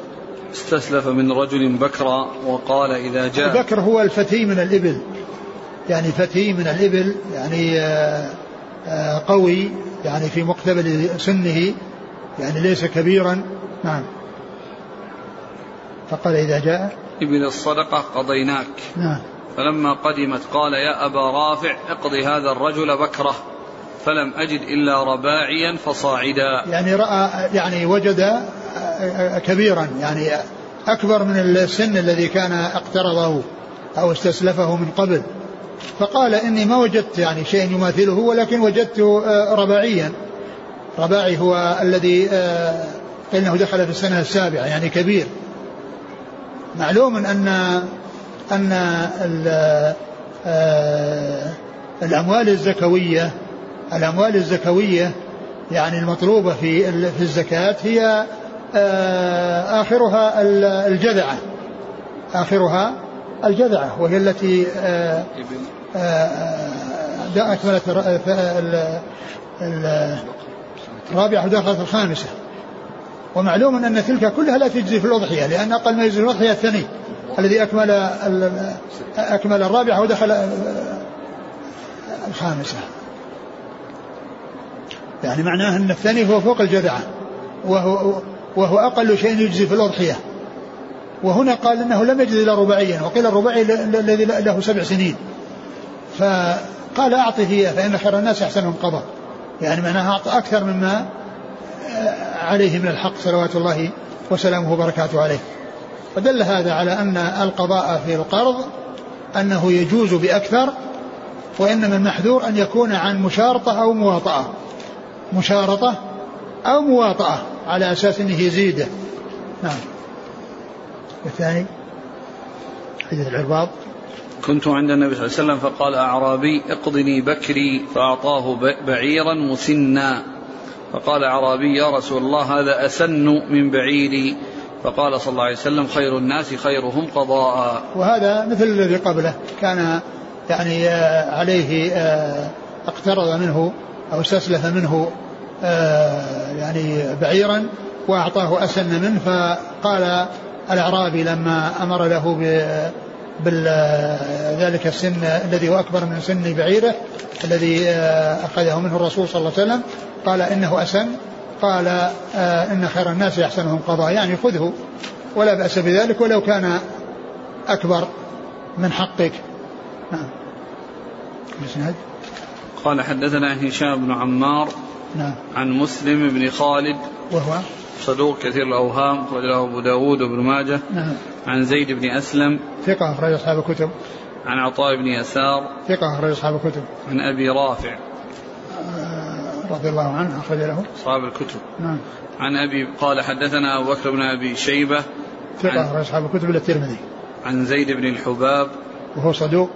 استسلف من رجل بكرا وقال إذا جاء. البكر هو الفتي من الإبل. يعني فتي من الإبل يعني آه، آه، قوي يعني في مقتبل سنه يعني ليس كبيرا. نعم. فقال إذا جاء. إبل الصدقة قضيناك. نعم. فلما قدمت قال يا أبا رافع اقضي هذا الرجل بكرة فلم أجد إلا رباعيا فصاعدا. يعني رأى يعني وجد كبيرا يعني أكبر من السن الذي كان اقترضه أو استسلفه من قبل. فقال إني ما وجدت يعني شيء يماثله ولكن وجدت آه، رباعيا. رباعي هو الذي آه، إنه دخل في السنة السابعة يعني كبير. معلوم أن أن آه، الأموال الزكوية الأموال الزكوية يعني المطلوبة في في الزكاة هي آه، آخرها الجذعة. آخرها الجذعة وهي التي آه، أكملت الرابعة ودخلت الخامسة. ومعلوم أن تلك كلها لا تجزي في الأضحية لأن أقل ما يجزي في الأضحية الثاني الذي أكمل أكمل الرابعة ودخل الخامسة. يعني معناه أن الثاني هو فوق الجذعة وهو, وهو أقل شيء يجزي في الأضحية. وهنا قال أنه لم يجد إلا رباعيا وقيل الرباعي الذي له سبع سنين. فقال أعطه إياه فإن خير الناس أحسنهم قضاء يعني معناها أعطى أكثر مما عليه من الحق صلوات الله وسلامه وبركاته عليه. ودل هذا على أن القضاء في القرض أنه يجوز بأكثر وإنما المحذور أن يكون عن مشارطة أو مواطأة. مشارطة أو مواطأة على أساس أنه يزيده. نعم. الثاني حديث العرباض. كنت عند النبي صلى الله عليه وسلم فقال أعرابي اقضني بكري فأعطاه بعيرا مسنا فقال أعرابي يا رسول الله هذا أسن من بعيري. فقال صلى الله عليه وسلم خير الناس خيرهم قضاء. وهذا مثل الذي قبله. كان يعني آه، عليه آه، اقترض منه أو استسلف منه آه، يعني بعيرا وأعطاه أسن منه فقال الأعرابي لما أمر له بذلك السن الذي هو أكبر من سن بعيره الذي أخذه منه الرسول صلى الله عليه وسلم قال إنه أسن قال آه إن خير الناس أحسنهم قضاء يعني خذه ولا بأس بذلك ولو كان أكبر من حقك. نعم. قال حدثنا هشام بن عمار نعم. عن مسلم بن خالد وهو؟ صدوق كثير الأوهام أخرج له أبو داود وابن ماجه. نعم. عن زيد بن أسلم. ثقة أخرج أصحاب الكتب. عن عطاء بن يسار. ثقة أخرج أصحاب الكتب. عن أبي رافع. رضي الله عنه أخرج له. أصحاب الكتب. نعم. عن أبي قال حدثنا أبو بكر بن أبي شيبة. ثقة أخرج أصحاب الكتب إلى الترمذي. عن زيد بن الحباب. وهو صدوق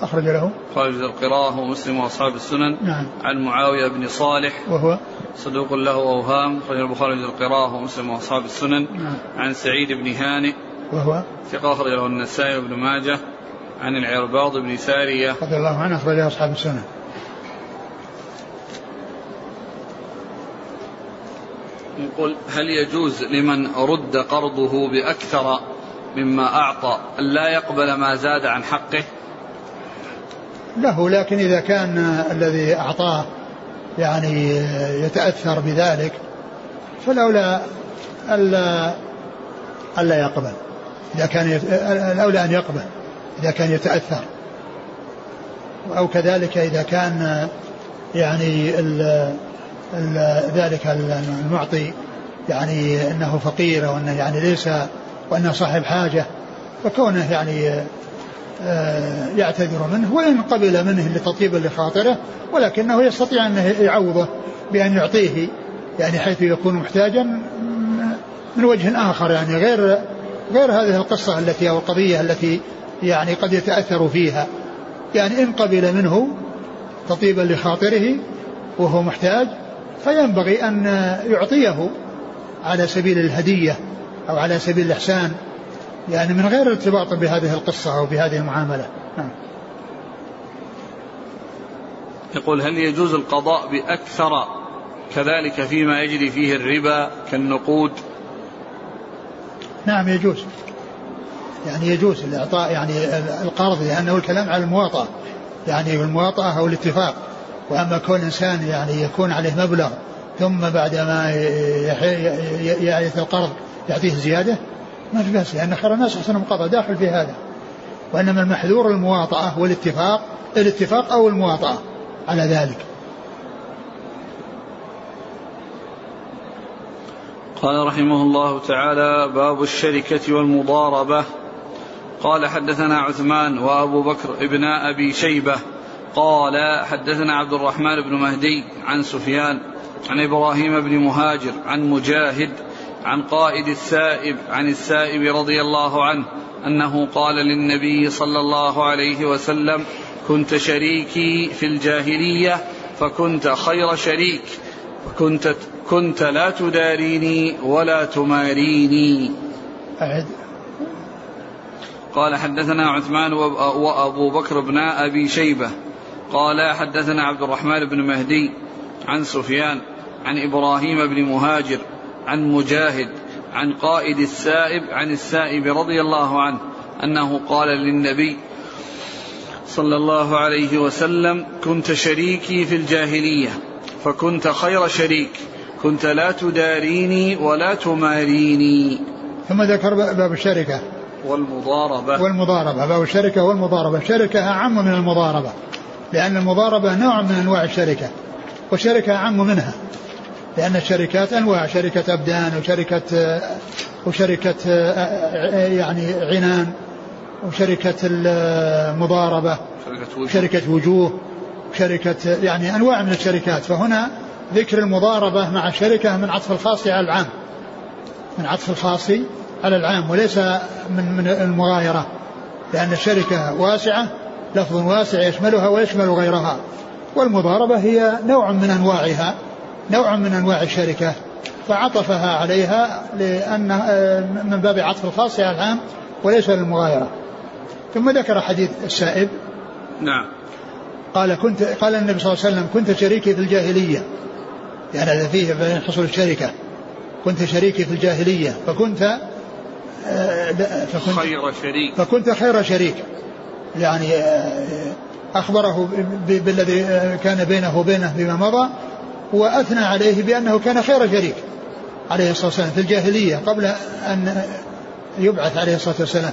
أخرج له. خارج القراءة ومسلم وأصحاب السنن. نعم. عن معاوية بن صالح. وهو صدوق له أوهام خرج البخاري القراءة ومسلم وأصحاب السنن. نعم. عن سعيد بن هانئ. وهو؟ ثقة أخرج له النسائي وابن ماجه. عن العرباض بن سارية. رضي الله عنه أخرج أصحاب السنن. يقول هل يجوز لمن رد قرضه بأكثر مما أعطى أن لا يقبل ما زاد عن حقه؟ له لكن إذا كان الذي أعطاه يعني يتأثر بذلك فلولا ألا ألا يقبل. إذا كان يت... الأولى أن يقبل إذا كان يتأثر. أو كذلك إذا كان يعني ال... ال... ذلك المعطي يعني أنه فقير أو أنه يعني ليس وأنه صاحب حاجة فكونه يعني يعتذر منه وإن قبل منه لتطيبا لخاطره ولكنه يستطيع أن يعوضه بأن يعطيه يعني حيث يكون محتاجا من وجه آخر يعني غير غير هذه القصة التي أو القضية التي يعني قد يتأثر فيها. يعني إن قبل منه تطيبا لخاطره وهو محتاج فينبغي أن يعطيه على سبيل الهدية أو على سبيل الإحسان. يعني من غير ارتباط بهذه القصة أو بهذه المعاملة. نعم. يقول هل يجوز القضاء بأكثر كذلك فيما يجري فيه الربا كالنقود؟ نعم يجوز. يعني يجوز الإعطاء يعني القرض لأنه الكلام على المواطأة. يعني المواطأة أو الاتفاق. وأما كون إنسان يعني يكون عليه مبلغ ثم بعد ما يعرف القرض يعطيه زيادة ما في بأس لأن خير الناس أحسن القضاء داخل في هذا. وإنما المحذور المواطأة والاتفاق الاتفاق أو المواطأة على ذلك. قال رحمه الله تعالى باب الشركة والمضاربة. قال حدثنا عثمان وأبو بكر ابن أبي شيبة. قال حدثنا عبد الرحمن بن مهدي عن سفيان عن إبراهيم بن مهاجر عن مجاهد عن قائد السائب عن السائب رضي الله عنه أنه قال للنبي صلى الله عليه وسلم كنت شريكي في الجاهلية فكنت خير شريك وكنت كنت لا تداريني ولا تماريني. أعد. قال حدثنا عثمان وأبو بكر بن أبي شيبة. قال حدثنا عبد الرحمن بن مهدي عن سفيان عن إبراهيم بن مهاجر عن مجاهد عن قائد السائب عن السائب رضي الله عنه أنه قال للنبي صلى الله عليه وسلم كنت شريكي في الجاهلية فكنت خير شريك كنت لا تداريني ولا تماريني. ثم ذكر باب الشركة. والمضاربة. والمضاربة. باب الشركة والمضاربة. الشركة أعم من المضاربة لأن المضاربة نوع من أنواع الشركة والشركة أعم منها. لأن الشركات أنواع شركة أبدان وشركة وشركة يعني عنان وشركة المضاربة شركة وجوه. شركة يعني أنواع من الشركات. فهنا ذكر المضاربة مع الشركة من عطف الخاص على العام. من عطف الخاص على العام وليس من من المغايرة. لأن الشركة واسعة لفظ واسع يشملها ويشمل غيرها. والمضاربة هي نوع من أنواعها. نوع من أنواع الشركة فعطفها عليها لأن آه، من باب عطف الخاص على العام وليس للمغايرة. ثم ذكر حديث السائب. نعم. قال كنت قال النبي صلى الله عليه وسلم كنت شريكي في الجاهلية. يعني هذا فيه بين حصول الشركة. كنت شريكي في الجاهلية. فكنت آه، فكنت خير شريك. فكنت خير شريك. يعني آه، أخبره بالذي كان بينه وبينه بما مضى وأثنى عليه بأنه كان خير شريك عليه الصلاة والسلام في الجاهلية قبل أن يبعث عليه الصلاة والسلام.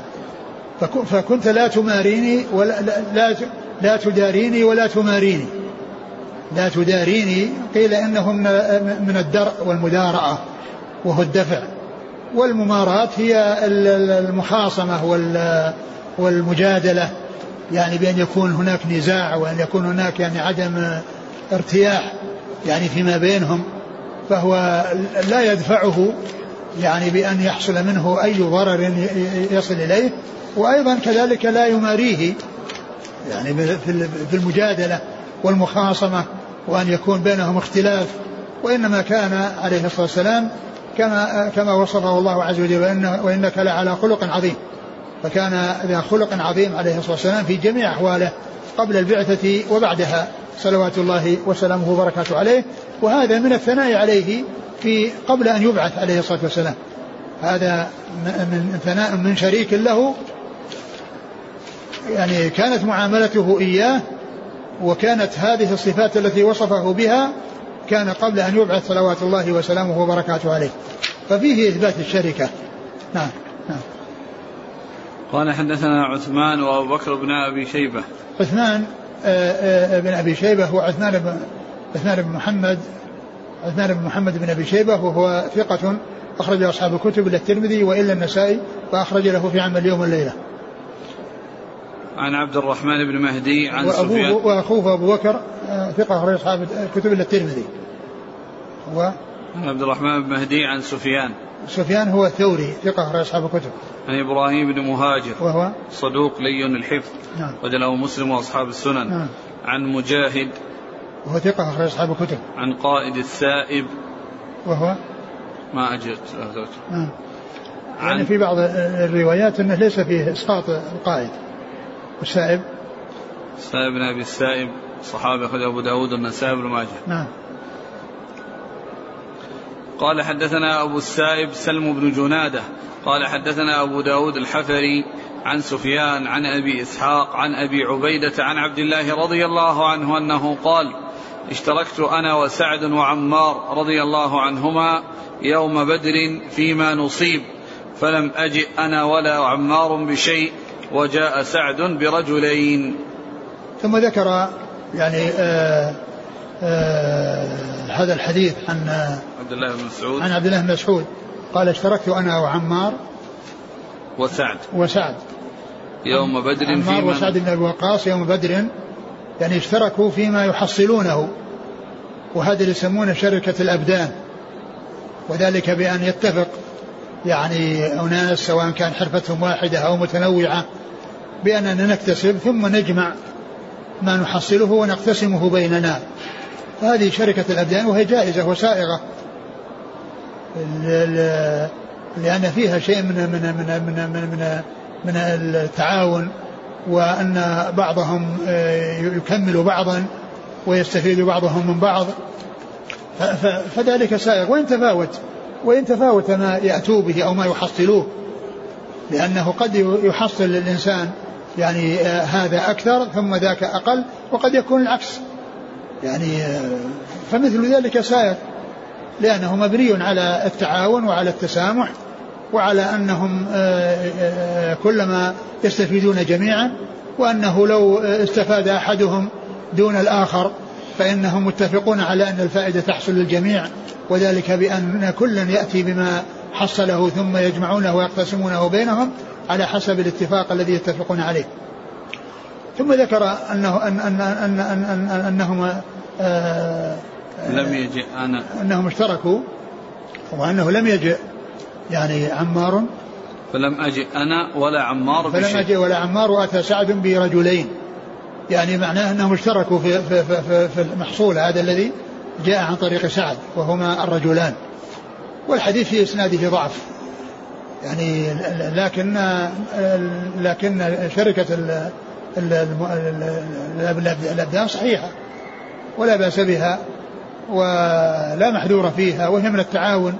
فكنت لا تماريني ولا لا لا تداريني ولا تماريني. لا تداريني قيل انه من الدرء والمدارعة وهو الدفع. والمماراه هي المخاصمة والمجادلة يعني بأن يكون هناك نزاع وأن يكون هناك يعني عدم ارتياح. يعني فيما بينهم فهو لا يدفعه يعني بأن يحصل منه أي ضرر يصل إليه وأيضا كذلك لا يماريه يعني في المجادلة والمخاصمة وأن يكون بينهم اختلاف وإنما كان عليه الصلاة والسلام كما كما وصفه الله عز وجل وإن وإنك لعلى خلق عظيم. فكان ذا خلق عظيم عليه الصلاة والسلام في جميع أحواله. قبل البعثة وبعدها. صلوات الله وسلامه وبركاته عليه. وهذا من الثناء عليه في قبل أن يبعث عليه الصلاة والسلام. هذا من ثناء من شريك له. يعني كانت معاملته إياه وكانت هذه الصفات التي وصفه بها كان قبل أن يبعث صلوات الله وسلامه وبركاته عليه. ففيه إثبات الشركة. نعم. قال حدثنا عثمان وأبو بكر بن أبي شيبة عثمان آه، آه، بن أبي شيبة هو عثمان بن عثمان بن محمد عثمان بن محمد بن أبي شيبة وهو ثقة أخرج أصحاب الكتب إلا الترمذي وإلا النسائي فأخرج له في عمل اليوم والليلة. عن عبد الرحمن بن مهدي عن سفيان وأخوه أبو بكر آه، ثقة أخرج أصحاب الكتب إلا الترمذي. و عن عبد الرحمن بن مهدي عن سفيان. سفيان هو الثوري ثقة أخرج أصحاب الكتب. عن إبراهيم بن مهاجر. وهو؟ صدوق لين الحفظ. نعم. وجله مسلم وأصحاب السنن. نعم. عن مجاهد. وهو ثقة أخرج أصحاب الكتب. عن قائد السائب. وهو؟ ما اجرت نعم. عن يعني في بعض الروايات أنه ليس فيه إسقاط القائد. والسائب؟ سائب بن أبي السائب صحابي أخرجه أبو داود والنسائي بن ماجه. نعم. قال حدثنا أبو السائب سلم بن جنادة قال حدثنا أبو داود الحفري عن سفيان عن أبي إسحاق عن أبي عبيدة عن عبد الله رضي الله عنه أنه قال اشتركت أنا وسعد وعمار رضي الله عنهما يوم بدر فيما نصيب فلم أجئ أنا ولا عمار بشيء وجاء سعد برجلين. ثم ذكر يعني آه هذا الحديث عن عبد الله بن مسعود. عن عبد الله بن مسعود. قال اشتركت أنا وعمار وسعد. وسعد. يوم بدر عمار فيما وسعد بن أبي وقاص يوم بدر يعني اشتركوا فيما يحصلونه وهذا اللي يسمونه شركة الأبدان. وذلك بأن يتفق يعني أناس سواء كان حرفتهم واحدة أو متنوعة بأننا نكتسب ثم نجمع ما نحصله ونقتسمه بيننا. هذه شركة الأبدان وهي جائزة وسائغة. لأن فيها شيء من من من من من, من, من التعاون وأن بعضهم آه، يكمل بعضا ويستفيد بعضهم من بعض. فذلك سائغ. وإن تفاوت وإن تفاوت ما يأتوا به أو ما يحصلوه لأنه قد يحصل الإنسان يعني آه، هذا أكثر ثم ذاك أقل وقد يكون العكس. يعني آه، فمثل ذلك سائر لأنه مبني على التعاون وعلى التسامح وعلى أنهم آه، آه، كلما يستفيدون جميعا وأنه لو استفاد أحدهم دون الآخر فإنهم متفقون على أن الفائدة تحصل للجميع وذلك بأن كلا يأتي بما حصله ثم يجمعونه ويقتسمونه بينهم على حسب الاتفاق الذي يتفقون عليه. ثم ذكر أنه أن أن أن أن أن أنهم آه، لم يجئ. أنا أنهم اشتركوا وأنه لم يجئ. يعني عمار. فلم أجئ أنا ولا عمار فلم بشيء. يجئ ولا عمار وأتى سعد برجلين. يعني معناه أنهم اشتركوا في, في, في, في, في المحصول هذا الذي جاء عن طريق سعد وهما الرجلان. والحديث في إسناده ضعف. يعني لكن لكن شركة الأبدان صحيحة ولا بأس بها ولا محذور فيها وهي من التعاون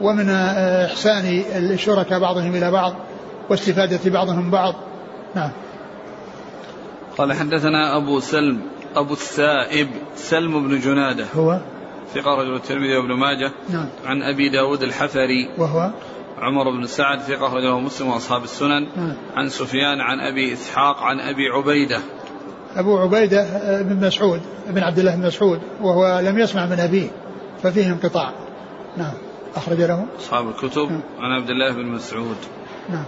ومن إحسان الشركاء بعضهم إلى بعض واستفادة بعضهم بعض. نعم. قال حدثنا أبو سلم أبو السائب سلم بن جنادة. هو؟ ثقة رجل الترمذي وابن ماجه. نعم. عن أبي داود الحفري. وهو؟ عمر بن سعد ثقة رجله مسلم وأصحاب السنن. نعم. عن سفيان عن أبي إسحاق عن أبي عبيدة. أبو عبيدة آه، بن مسعود بن عبد الله بن مسعود وهو لم يسمع من أبيه ففيه انقطاع. نعم. أخرج له. أصحاب الكتب. نعم. عن عبد الله بن مسعود. نعم.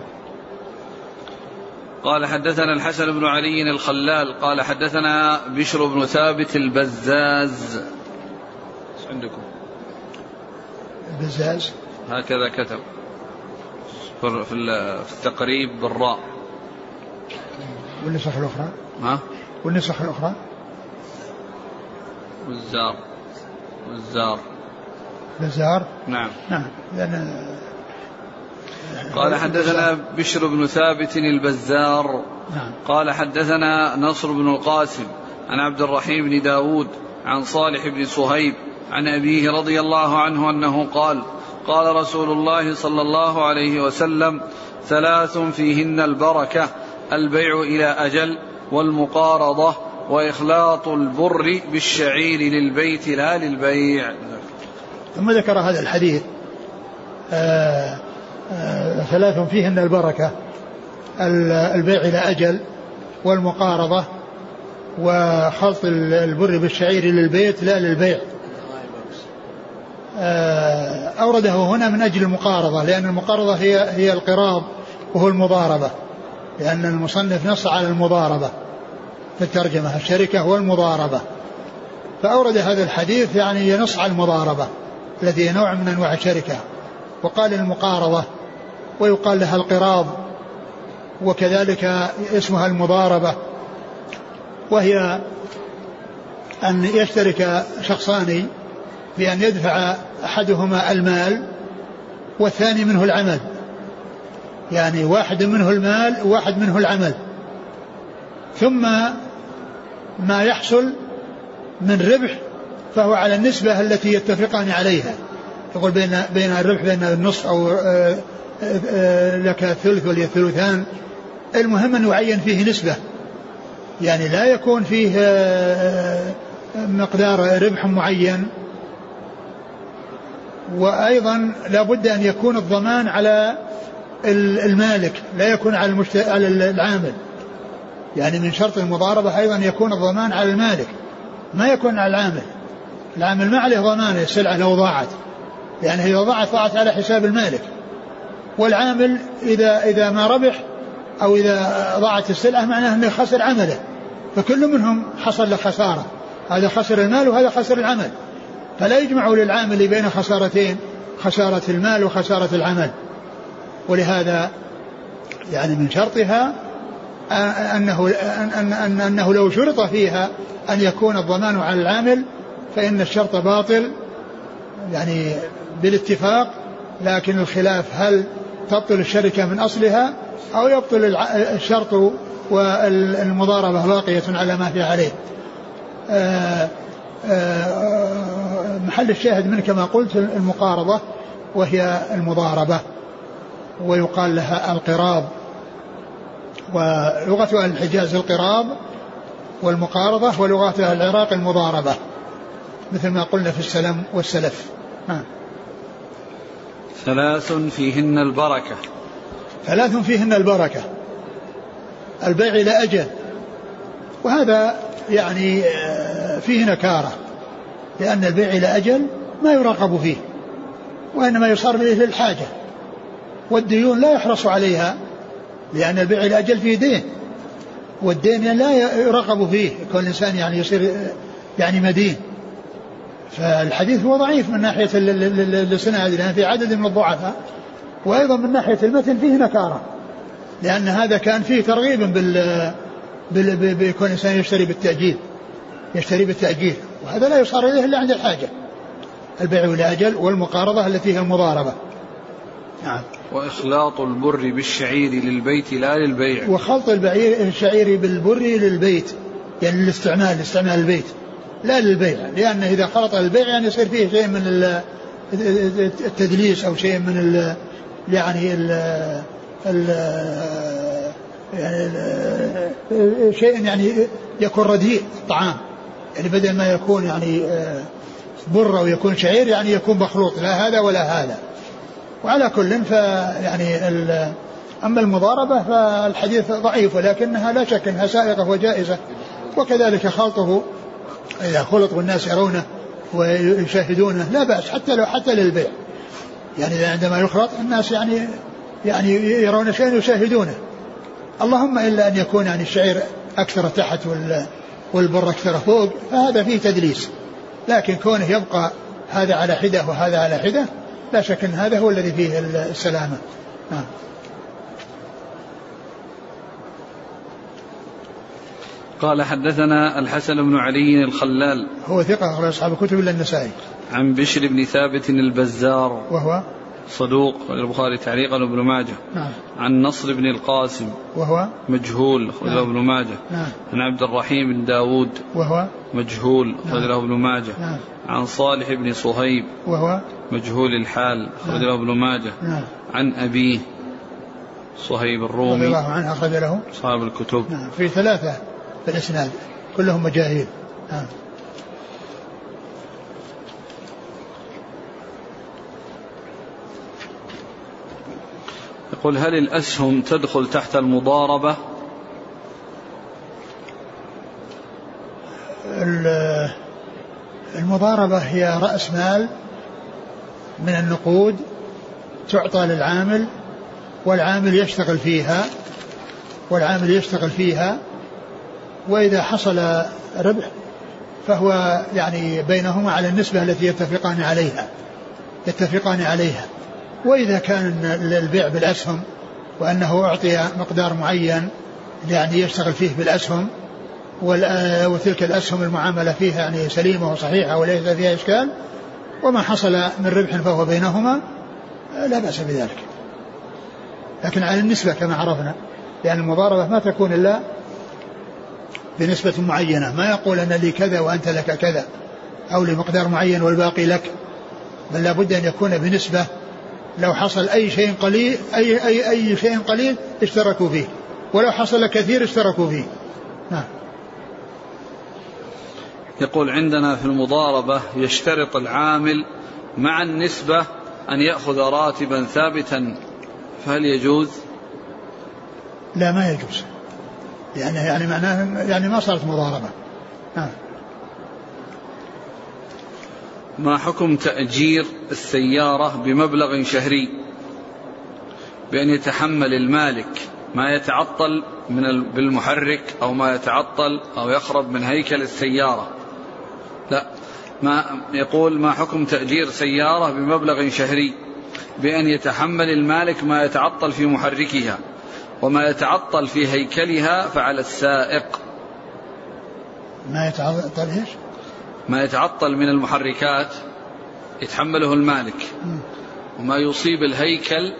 قال حدثنا الحسن بن علي الخلال. قال حدثنا بشر بن ثابت البزاز. إيش عندكم؟ البزاز. هكذا كتب. في في ال- في التقريب بالراء. والنسخ الأخرى. ها؟ والنسخ الأخرى. وزار وزار بزار نعم. نعم. لأن قال حدثنا بشر بن ثابت البزار. نعم. قال حدثنا نصر بن القاسم عن عبد الرحيم بن داود عن صالح بن صهيب عن أبيه رضي الله عنه أنه قال قال رسول الله صلى الله عليه وسلم ثلاث فيهن البركة البيع إلى أجل والمقارضة وإخلاط البر بالشعير للبيت لا للبيع. ثم ذكر هذا الحديث آه آه، ثلاث فيهن البركة البيع إلى أجل والمقارضة وخلط البر بالشعير للبيت لا للبيع. أورده هنا من أجل المقارضة لأن المقارضة هي هي القراض وهو المضاربة لأن المصنف نص على المضاربة في الترجمة الشركة والمضاربة فأورد هذا الحديث يعني ينص على المضاربة الذي نوع من أنواع الشركة. وقال المقارضة ويقال لها القراض وكذلك اسمها المضاربة. وهي أن يشترك شخصان بأن يدفع أحدهما المال والثاني منه العمل. يعني واحد منه المال وواحد منه العمل. ثم ما يحصل من ربح فهو على النسبة التي يتفقان عليها. يقول بين بين الربح بين النصف أو آه، آه، آه، لك الثلث ولي الثلثان المهم أن يعين فيه نسبة. يعني لا يكون فيه مقدار ربح معين. وأيضا لا بد أن يكون الضمان على المالك لا يكون على, المشت... على العامل. يعني من شرط المضاربة أيضا يكون الضمان على المالك ما يكون على العامل. العامل ما عليه ضمان السلعة لو ضاعت. لأنها إذا ضاعت ضاعت على حساب المالك. والعامل إذا إذا ما ربح أو إذا ضاعت السلعة معناه أنه خسر عمله. فكل منهم حصل له خسارة. هذا خسر المال وهذا خسر العمل. فلا يجمع للعامل بين خسارتين خسارة المال وخسارة العمل. ولهذا يعني من شرطها أنه أن أن أنه لو شرط فيها أن يكون الضمان على العامل فإن الشرط باطل يعني بالاتفاق لكن الخلاف هل تبطل الشركة من أصلها أو يبطل الشرط والمضاربة باقية على ما في عليه. آه، آه، محل الشاهد من كما قلت المقارضة وهي المضاربة ويقال لها القراض ولغة أهل الحجاز القراض والمقارضة ولغة أهل العراق المضاربة مثل ما قلنا في السلم والسلف. نعم ثلاث فيهن البركة. ثلاث فيهن البركة. البيع إلى أجل. وهذا يعني آه، فيه نكارة لأن البيع إلى أجل ما يراقب فيه وإنما يصار به للحاجة والديون لا يحرص عليها لأن البيع إلى أجل فيه دين والدين لا يراقب فيه كل الإنسان يعني يصير يعني مدين. فالحديث هو ضعيف من ناحية السنة لأن في عدد من الضعفاء وأيضا من ناحية المتن فيه نكارة لأن هذا كان فيه ترغيب بال بكون الإنسان يشتري بالتأجيل يشتري بالتأجيل. وهذا لا يصار إليه إلا عند الحاجة. البيع والأجل والمقارضة التي هي المضاربة. نعم. وإخلاط البر بالشعير للبيت لا للبيع. وخلط البعير الشعير بالبر للبيت يعني للاستعمال لاستعمال البيت. لا للبيع لأن إذا خلط البيع يعني يصير فيه شيء من التدليس أو شيء من ال يعني ال ال يعني شيء يعني يكون رديء الطعام يعني بدل ما يكون يعني آه، بر أو يكون شعير يعني يكون مخلوط لا هذا ولا هذا. وعلى كل ف يعني أما المضاربة فالحديث ضعيف ولكنها لا شك أنها سائغة وجائزة. وكذلك خلطه إذا خلط والناس يرونه ويشاهدونه لا بأس حتى لو حتى للبيع. يعني عندما يخلط الناس يعني يعني يرون شيئا يشاهدونه. اللهم إلا أن يكون يعني الشعير أكثر تحت والبر أكثر فوق فهذا فيه تدليس. لكن كونه يبقى هذا على حدة وهذا على حدة لا شك أن هذا هو الذي فيه السلامة. نعم. قال حدثنا الحسن بن علي الخلال هو ثقة أخرج أصحاب الكتب إلا النسائي. عن بشر بن ثابت البزار. وهو صدوق البخاري تعليقا ابن ماجه. نعم. عن نصر بن القاسم. وهو؟ مجهول نعم. ابن ماجه. نعم. عن عبد الرحيم بن داود. وهو؟ مجهول نعم. ابن ماجه. نعم. عن صالح بن صهيب. وهو؟ مجهول الحال أخرجه نعم. ابن ماجه. نعم. عن أبيه صهيب الرومي. رضي الله عنه أخرج له. صاحب الكتب. نعم. في ثلاثة في الإسناد كلهم مجاهيل. نعم. يقول هل الأسهم تدخل تحت المضاربة؟ المضاربة هي رأس مال من النقود تعطى للعامل والعامل يشتغل فيها والعامل يشتغل فيها وإذا حصل ربح فهو يعني بينهما على النسبة التي يتفقان عليها يتفقان عليها. وإذا كان البيع بالأسهم وأنه أعطي مقدار معين يعني يشتغل فيه بالأسهم وتلك الأسهم المعاملة فيها يعني سليمة وصحيحة وليس فيها إشكال وما حصل من ربح فهو بينهما لا بأس بذلك. لكن على النسبة كما عرفنا لأن المضاربة ما تكون إلا بنسبة معينة. ما يقول أن لي كذا وأنت لك كذا أو لمقدار معين والباقي لك بل لابد أن يكون بنسبة لو حصل أي شيء قليل أي أي أي شيء قليل اشتركوا فيه. ولو حصل كثير اشتركوا فيه. نعم. يقول عندنا في المضاربة يشترط العامل مع النسبة أن يأخذ راتبا ثابتا. فهل يجوز؟ لا ما يجوز. يعني يعني معناه يعني ما صارت مضاربة. نعم. ما حكم تأجير السيارة بمبلغ شهري بأن يتحمل المالك ما يتعطل من بالمحرك أو ما يتعطل أو يخرب من هيكل السيارة. لا ما يقول ما حكم تأجير سيارة بمبلغ شهري؟ بأن يتحمل المالك ما يتعطل في محركها وما يتعطل في هيكلها فعلى السائق. ما يتعطل إيش؟ ما يتعطل من المحركات. يتحمله المالك. وما يصيب الهيكل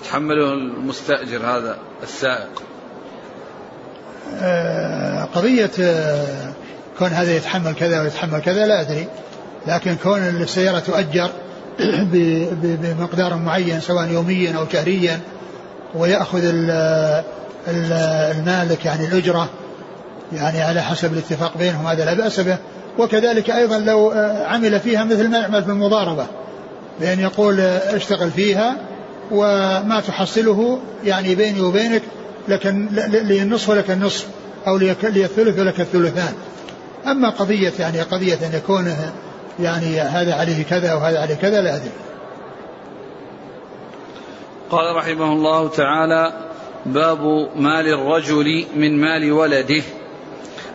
يتحمله المستأجر هذا السائق. آه، قضية آه، كون هذا يتحمل كذا ويتحمل كذا لا أدري. لكن كون السيارة تؤجر بمقدار معين سواء يوميا أو شهريا ويأخذ المالك يعني الأجرة يعني على حسب الاتفاق بينهم هذا لا بأس به. وكذلك أيضا لو عمل فيها مثل ما يعمل في المضاربة بأن يقول اشتغل فيها وما تحصله يعني بيني وبينك لك لي النصف ولك النصف أو لي الثلث ولك الثلثان. أما قضية يعني قضية أن يكون يعني هذا عليه كذا وهذا عليه كذا لا أدري. قال رحمه الله تعالى باب مال الرجل من مال ولده.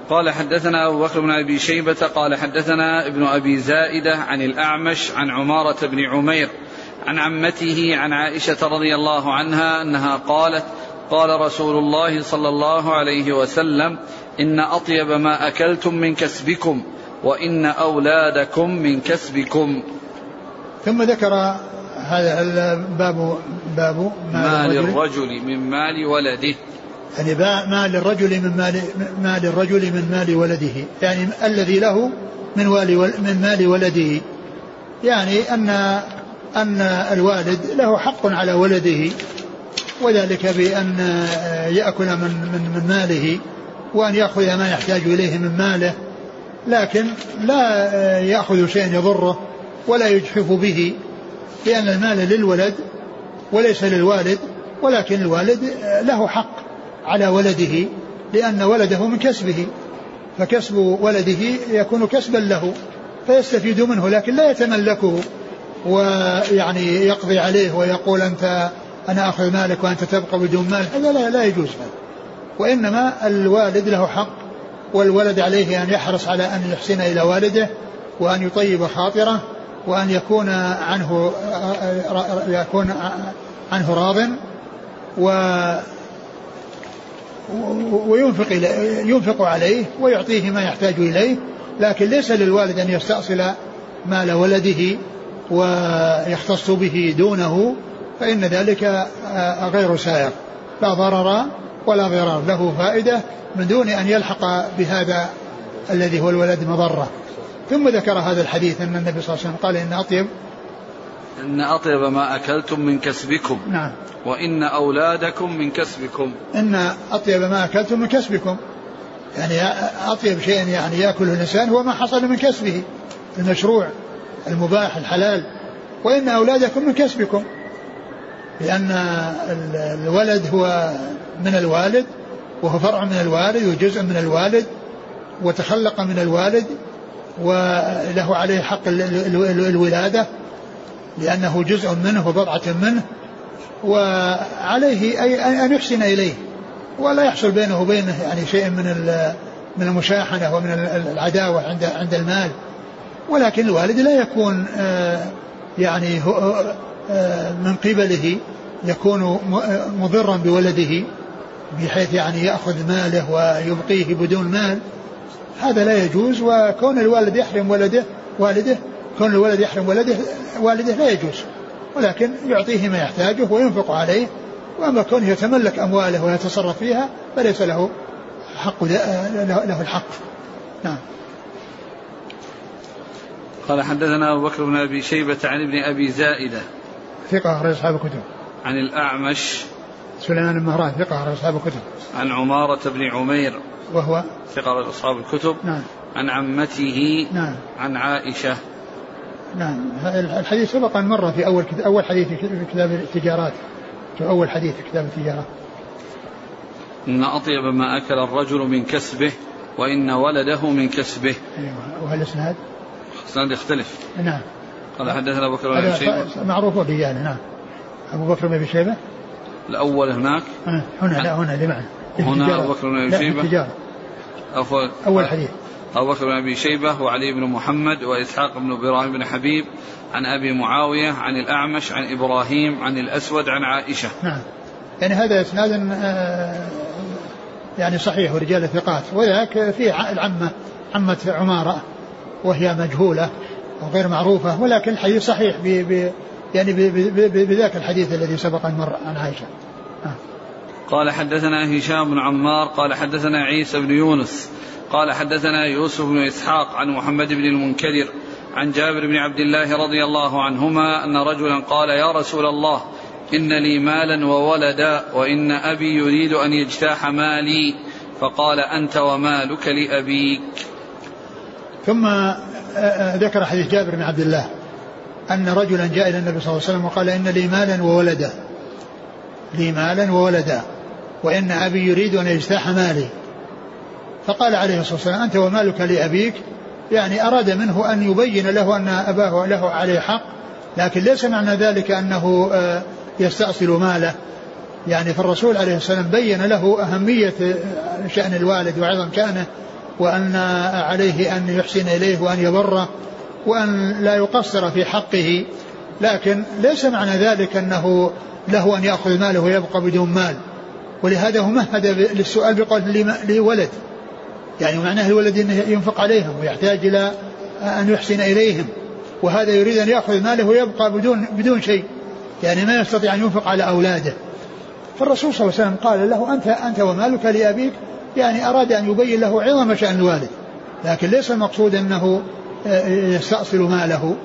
قال حدثنا أبو بكر بن أبي شيبة قال حدثنا ابن أبي زائدة عن الأعمش عن عمارة بن عمير عن عمته عن عائشة رضي الله عنها أنها قالت قال رسول الله صلى الله عليه وسلم إن أطيب ما أكلتم من كسبكم وإن أولادكم من كسبكم. ثم ذكر هذا الباب باب مال الرجل من مال ولده. يعني مال الرجل من مال مال الرجل من مال ولده. يعني الذي له من من مال ولده. يعني أن أن الوالد له حق على ولده. وذلك بأن يأكل من من من ماله وأن يأخذ ما يحتاج إليه من ماله. لكن لا يأخذ شيئا يضره ولا يجحف به لأن المال للولد وليس للوالد ولكن الوالد له حق. على ولده لأن ولده من كسبه. فكسب ولده يكون كسبا له فيستفيد منه لكن لا يتملكه ويعني يقضي عليه ويقول أنت أنا أخذ مالك وأنت تبقى بدون مال. هذا لا, لا يجوز هذا. وإنما الوالد له حق والولد عليه أن يحرص على أن يحسن إلى والده وأن يطيب خاطره وأن يكون عنه يكون عنه راض و وينفق ينفق عليه ويعطيه ما يحتاج إليه لكن ليس للوالد أن يستأصل مال ولده ويختص به دونه فإن ذلك غير سائر لا ضرر ولا ضرار له فائدة من دون أن يلحق بهذا الذي هو الولد مضرة. ثم ذكر هذا الحديث أن النبي صلى الله عليه وسلم قال إن أطيب إن أطيب ما أكلتم من كسبكم نعم. وإن أولادكم من كسبكم. إن أطيب ما أكلتم من كسبكم. يعني أطيب شيء يعني يأكله الإنسان هو ما حصل من كسبه. المشروع المباح الحلال. وإن أولادكم من كسبكم. لأن الولد هو من الوالد وهو فرع من الوالد وجزء من الوالد وتخلق من الوالد وله عليه حق الولادة. لأنه جزء منه وبضعة منه وعليه أي أن يحسن إليه. ولا يحصل بينه وبينه يعني شيء من من المشاحنة ومن العداوة عند عند المال. ولكن الوالد لا يكون آه، يعني آه، من قبله يكون مضرا بولده بحيث يعني يأخذ ماله ويبقيه بدون مال. هذا لا يجوز وكون الوالد يحرم ولده والده كون الولد يحرم ولده والده لا يجوز ولكن يعطيه ما يحتاجه وينفق عليه. وأما كونه يتملك أمواله ويتصرف فيها فليس له حق له الحق. نعم. قال حدثنا أبو بكر بن أبي شيبة عن ابن أبي زائدة. ثقة أخرج أصحاب الكتب. عن الأعمش. سليمان بن مهران ثقة أخرج أصحاب الكتب. عن عمارة بن عمير. وهو؟ ثقة أصحاب الكتب. نعم. عن عمته. نعم. عن عائشة. نعم. الحديث سبق أن مر في أول أول حديث في كتاب التجارات. في أول حديث في كتاب التجارات. إن أطيب ما أكل الرجل من كسبه وإن ولده من كسبه. أيوة. وهل الإسناد؟ يختلف. نعم. قال حدثنا أبو بكر بن أبي شيبة. معروف الرجال نعم. أبو بكر بن أبي شيبة؟ الأول هناك. آه، هنا لا هنا اللي معنا. هنا أبو بكر بن أبي شيبة. أول حديث. أبو بكر بن أبي شيبة وعلي بن محمد وإسحاق بن إبراهيم بن حبيب عن أبي معاوية عن الأعمش عن إبراهيم عن الأسود عن عائشة. نعم. يعني هذا إسناد آه، يعني صحيح ورجال ثقات. وذاك فيه العمة عمة عمارة وهي مجهولة وغير معروفة ولكن الحديث صحيح ب ب يعني بذاك الحديث الذي سبق أن مر عن عائشة. آه. قال حدثنا هشام بن عمار قال حدثنا عيسى بن يونس قال حدثنا يوسف بن إسحاق عن محمد بن المنكدر عن جابر بن عبد الله رضي الله عنهما أن رجلا قال يا رسول الله إن لي مالا وولدا وإن أبي يريد أن يجتاح مالي فقال أنت ومالك لأبيك. ثم آه، آه، ذكر حديث جابر بن عبد الله أن رجلا جاء إلى النبي صلى الله عليه وسلم وقال إن لي مالا وولدا. لي مالا وولدا. وإن أبي يريد أن يجتاح مالي. فقال عليه الصلاة والسلام أنت ومالك لأبيك؟ يعني أراد منه أن يبين له أن أباه له عليه حق لكن ليس معنى ذلك أنه آه، يستأصل ماله. يعني فالرسول عليه السلام بين له أهمية آه، شأن الوالد وعظم شأنه وأن عليه أن يحسن إليه وأن يبره وأن لا يقصر في حقه. لكن ليس معنى ذلك أنه له أن يأخذ ماله ويبقى بدون مال. ولهذا هو مهد للسؤال بقول لي ولد يعني معناه الولد انه ينفق عليهم ويحتاج إلى أن يحسن إليهم. وهذا يريد أن يأخذ ماله ويبقى بدون بدون شيء. يعني ما يستطيع أن ينفق على أولاده. فالرسول صلى الله عليه وسلم قال له أنت أنت ومالك لأبيك؟ يعني أراد أن يبين له عظم شأن الوالد لكن ليس المقصود أنه آه، يستأصل ماله.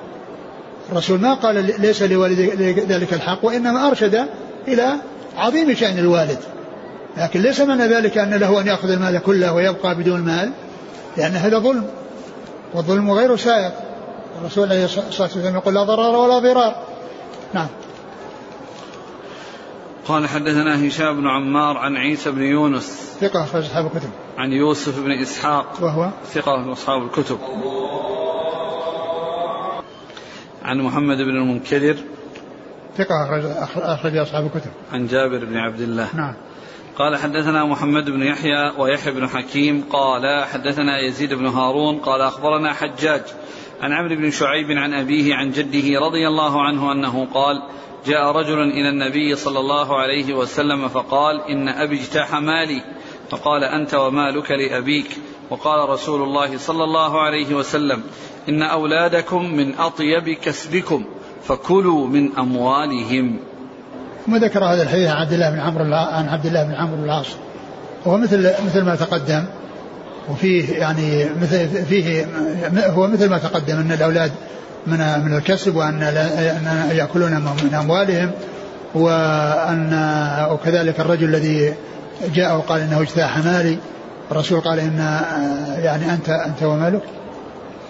الرسول ما قال ليس لوالد ذلك الحق وإنما أرشد إلى عظيم شأن الوالد. لكن ليس معنى ذلك أن له أن يأخذ المال كله ويبقى بدون مال لأن هذا ظلم والظلم غير سائق. الرسول عليه الصلاة والسلام يقول لا ضرر ولا ضرار. نعم. قال حدثنا هشام بن عمار عن عيسى بن يونس. ثقة أخرج أصحاب الكتب. عن يوسف بن إسحاق. وهو؟ ثقة من أصحاب الكتب. عن محمد بن المنكدر. ثقة أخرج أخرج أصحاب الكتب. عن جابر بن عبد الله. نعم. قال حدثنا محمد بن يحيى ويحيى بن حكيم قال حدثنا يزيد بن هارون قال أخبرنا حجاج عن عمرو بن شعيب عن أبيه عن جده رضي الله عنه أنه قال جاء رجل إلى النبي صلى الله عليه وسلم فقال إن أبي اجتاح مالي فقال أنت ومالك لأبيك وقال رسول الله صلى الله عليه وسلم إن أولادكم من أطيب كسبكم فكلوا من أموالهم ثم ذكر هذا الحديث عن عبد الله بن عمرو عن عبد الله بن عمرو العاص. وهو مثل مثل ما تقدم. وفيه يعني مثل فيه هو مثل ما تقدم أن الأولاد من من الكسب وأن يأكلون من أموالهم وان وكذلك الرجل الذي جاء وقال إنه اجتاح مالي. الرسول قال ان يعني انت أنت ومالك.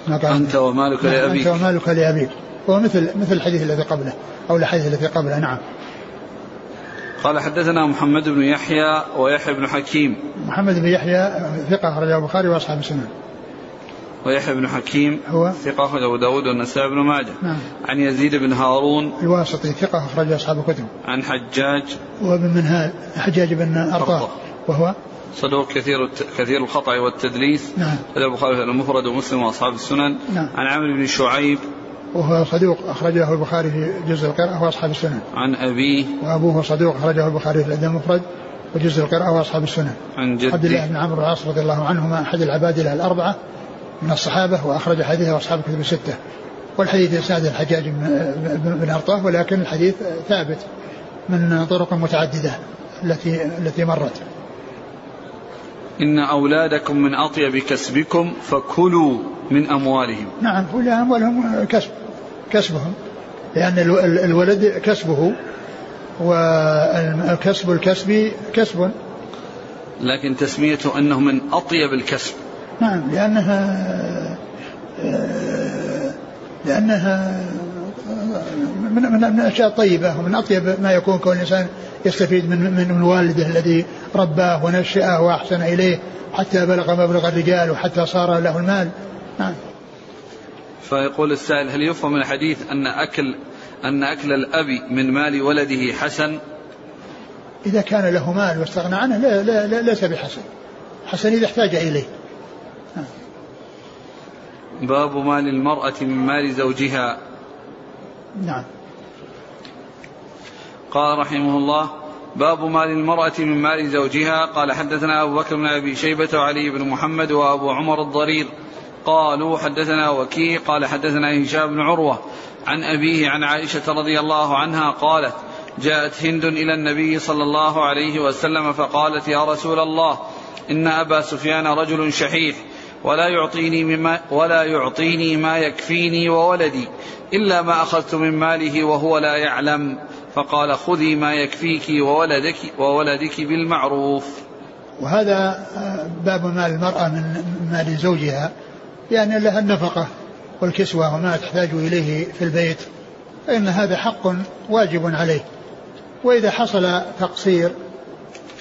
ما قال؟ أنت ومالك لأبيك. أنت ومالك لأبيك. هو مثل مثل الحديث الذي قبله أو الحديث الذي قبله نعم. قال حدثنا محمد بن يحيى ويحيى بن حكيم. محمد بن يحيى ثقة أخرجه البخاري وأصحاب السنن ويحيى بن حكيم هو؟ ثقة أخرج أبو داود والنسائي بن ماجه. نعم. عن يزيد بن هارون. الواسطي ثقة أخرج أصحاب الكتب. عن حجاج. وابن منهال حجاج بن أرطاة. وهو؟ صدوق كثير. كثير الخطأ والتدليس. نعم. البخاري المفرد ومسلم وأصحاب السنن. نعم. عن عمرو بن شعيب. وهو صدوق أخرجه البخاري في جزء القراءة وأصحاب السنن عن أبيه. وأبوه صدوق أخرجه البخاري في الأدب المفرد وجزء القراءة وأصحاب السنن عن عبد الله جده بن عمرو العاص رضي الله عنهما أحد العبادلة الأربعة من الصحابة وأخرج حديثه أصحاب الكتب الستة. والحديث إسناد الحجاج بن بن أرطاه ولكن الحديث ثابت من طرق متعددة التي التي مرت. إن أولادكم من أطيب كسبكم فكلوا من أموالهم. نعم كل أموالهم كسب كسبهم. لأن ال- ال- الولد كسبه والكسب الكسب كسب. لكن تسميته أنه من أطيب الكسب. نعم لأنها لأنها من من من الأشياء الطيبة ومن أطيب ما يكون كون الإنسان يستفيد من من من والده الذي رباه ونشأه وأحسن إليه حتى بلغ مبلغ الرجال وحتى صار له المال. نعم. فيقول السائل هل يفهم من الحديث أن أكل أن أكل الأب من مال ولده حسن؟ إذا كان له مال واستغنى عنه لا لا لا ليس بحسن. حسن إذا احتاج إليه. باب مال المرأة من مال زوجها. نعم. قال رحمه الله باب مال المرأة من مال زوجها. قال حدثنا أبو بكر بن أبي شيبة وعلي بن محمد وأبو عمر الضرير. قالوا حدثنا وكيع. قال حدثنا هشام بن عروة عن أبيه عن عائشة رضي الله عنها قالت جاءت هند إلى النبي صلى الله عليه وسلم فقالت يا رسول الله إن أبا سفيان رجل شحيح. ولا يعطيني مما ولا يعطيني ما يكفيني وولدي إلا ما أخذت من ماله وهو لا يعلم. فقال خذي ما يكفيك وولدك وولدك بالمعروف. وهذا باب مال المرأة من مال زوجها يعني لها النفقة والكسوة وما تحتاج إليه في البيت فإن هذا حق واجب عليه. وإذا حصل تقصير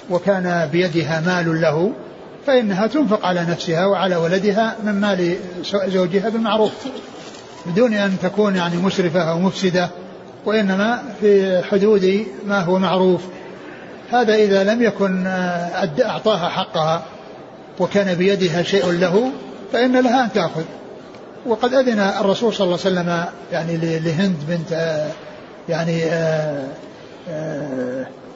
وكان بيدها مال له فإنها تنفق على نفسها وعلى ولدها من مال زوجها بالمعروف بدون أن تكون يعني مسرفة أو مفسدة وإنما في حدود ما هو معروف. هذا إذا لم يكن أعطاها حقها وكان بيدها شيء له فإن لها أن تأخذ. وقد أذن الرسول صلى الله عليه وسلم يعني لهند بنت يعني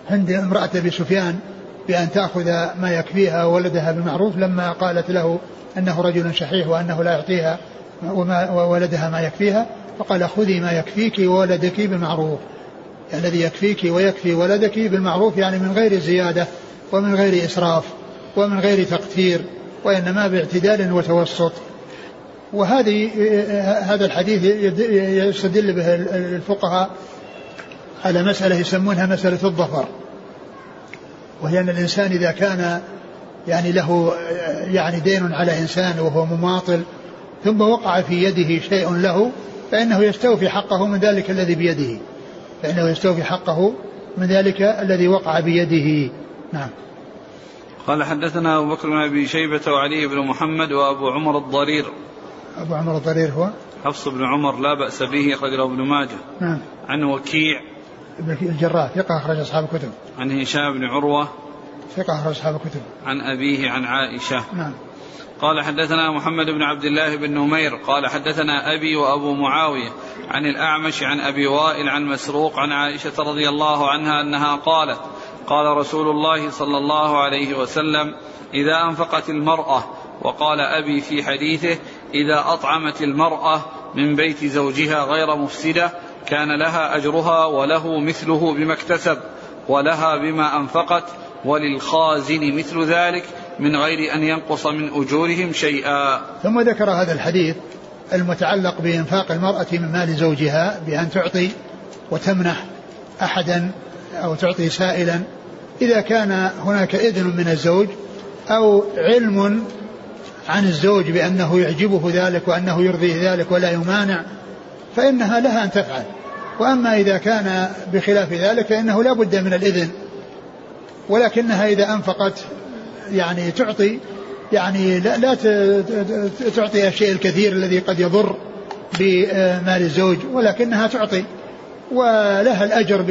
هند امرأة أبي سفيان بأن تأخذ ما يكفيها وولدها بالمعروف لما قالت له أنه رجل شحيح وأنه لا يعطيها وما وولدها ما يكفيها فقال خذي ما يكفيك وولدك بالمعروف. يعني الذي يكفيك ويكفي ولدك بالمعروف يعني من غير زيادة ومن غير إسراف ومن غير تقتير وإنما باعتدال وتوسط. وهذه هذا الحديث يستدل به الفقهاء على مسألة يسمونها مسألة الظفر. وهي أن الإنسان إذا كان يعني له يعني دين على إنسان وهو مماطل ثم وقع في يده شيء له فإنه يستوفي حقه من ذلك الذي بيده. فإنه يستوفي حقه من ذلك الذي وقع بيده. نعم. قال حدثنا أبو بكر بن أبي شيبة وعلي بن محمد وأبو عمر الضرير. أبو عمر الضرير هو؟ حفص بن عمر لا بأس به أخرجه ابن ماجه. نعم. عن وكيع ابن الجراح ثقة أخرج أصحاب الكتب. عن هشام بن عروة. ثقة أخرج أصحاب الكتب. عن أبيه عن عائشة. نعم. قال حدثنا محمد بن عبد الله بن نمير. قال حدثنا أبي وأبو معاوية عن الأعمش عن أبي وائل عن مسروق عن عائشة رضي الله عنها أنها قالت قال رسول الله صلى الله عليه وسلم إذا أنفقت المرأة وقال أبي في حديثه إذا أطعمت المرأة من بيت زوجها غير مفسدة كان لها أجرها وله مثله بما اكتسب ولها بما أنفقت وللخازن مثل ذلك من غير أن ينقص من أجورهم شيئا. ثم ذكر هذا الحديث المتعلق بإنفاق المرأة من مال زوجها بأن تعطي وتمنح أحدا أو تعطي سائلا. إذا كان هناك إذن من الزوج أو علم عن الزوج بأنه يعجبه ذلك وأنه يرضيه ذلك ولا يمانع فإنها لها أن تفعل. وأما إذا كان بخلاف ذلك فإنه لا بد من الإذن. ولكنها إذا أنفقت يعني تعطي يعني لا, لا تعطي الشيء الكثير الذي قد يضر بمال الزوج ولكنها تعطي. ولها الأجر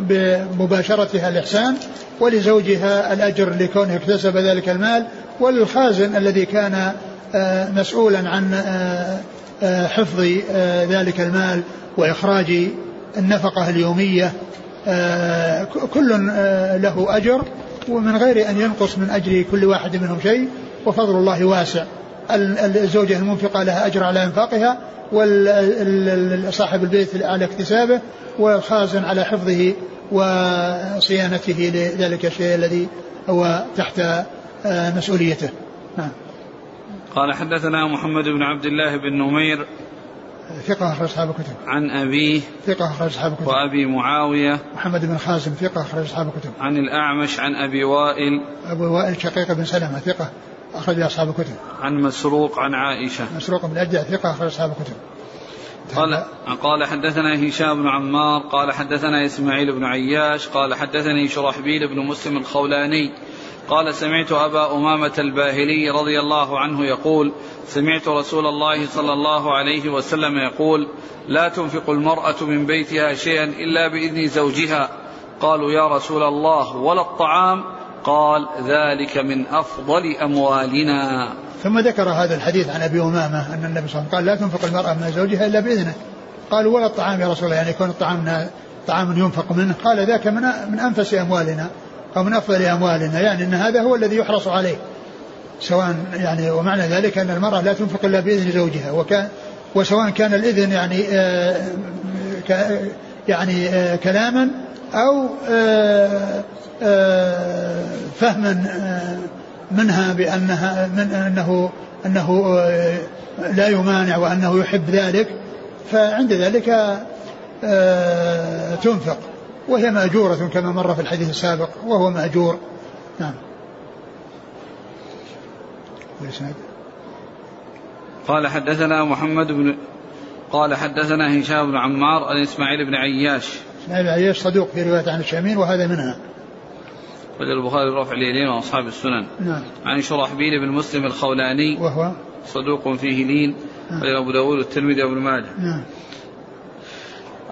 بمباشرتها الإحسان ولزوجها الأجر لكونه اكتسب ذلك المال وللخازن الذي كان آه، مسؤولا عن آه، حفظ ذلك المال وإخراج النفقة اليومية كل له أجر ومن غير أن ينقص من أجر كل واحد منهم شيء وفضل الله واسع. الزوجة المنفقة لها أجر على إنفاقها وصاحب البيت على اكتسابه والخازن على حفظه وصيانته لذلك الشيء الذي هو تحت آه، مسؤوليته. نعم. قال حدثنا محمد بن عبد الله بن نمير ثقة أخرج أصحاب الكتب. عن أبيه ثقة أخرج أصحاب الكتب. وأبي معاوية. محمد بن خازم ثقة أخرج أصحاب الكتب. عن الأعمش عن أبي وائل. أبو وائل شقيق بن سلمة ثقة أخرج أصحاب الكتب. عن مسروق عن عائشة. مسروق بن الأجدع ثقة أخرج أصحاب الكتب. قال قال حدثنا هشام بن عمار قال حدثنا إسماعيل بن عياش قال حدثني شرحبيل بن مسلم الخولاني قال سمعت أبا أمامة الباهلي رضي الله عنه يقول سمعت رسول الله صلى الله عليه وسلم يقول لا تنفق المرأة من بيتها شيئا إلا بإذن زوجها. قالوا يا رسول الله ولا الطعام؟ قال ذلك من أفضل أموالنا. ثم ذكر هذا الحديث عن أبي أمامة أن النبي صلى الله عليه وسلم قال لا تنفق المرأة من زوجها إلا بإذنه. قالوا ولا الطعام يا رسول الله يعني يكون الطعام طعام ينفق منه. قال ذاك من من أنفس أموالنا. أو من أفضل أموالنا يعني إن هذا هو الذي يحرص عليه. سواء يعني ومعنى ذلك أن المرأة لا تنفق إلا بإذن زوجها وكان وسواء كان الإذن يعني آه يعني آه كلاما أو آه آه فهما آه منها بأنها من أنه أنه آه، لا يمانع وأنه يحب ذلك فعند ذلك تنفق. وهي مأجورة كما مر في الحديث السابق وهو مأجور. نعم. قال حدثنا محمد بن قال حدثنا هشام بن عمار عن إسماعيل بن عياش. إسماعيل بن عياش صدوق في رواية عن الشامين وهذا منها. أخرج البخاري رفع اليدين وأصحاب السنن. نعم. عن شرحبيل بن مسلم الخولاني. وهو؟ صدوق فيه لين. نعم. أبو داود والترمذي وابن ماجه. نعم.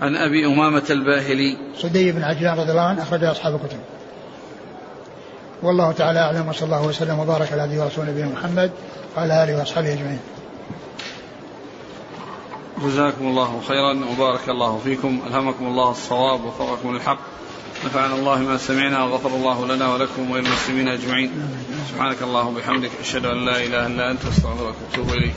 عن أبي أمامة الباهلي. صدي بن عجلان رضي الله عنه أخرج أصحاب الكتب. والله تعالى أعلم وصلى الله وسلم وبارك على عبده ورسوله نبينا محمد وعلى آله وأصحابه أجمعين. جزاكم الله خيرا وبارك الله فيكم. ألهمكم الله الصواب ووفقكم للحق. نفعنا الله ما سمعنا وغفر الله لنا ولكم وللمسلمين أجمعين. سبحانك اللهم وبحمدك أشهد أن لا إله إلا أنت أستغفرك وأتوب إليك.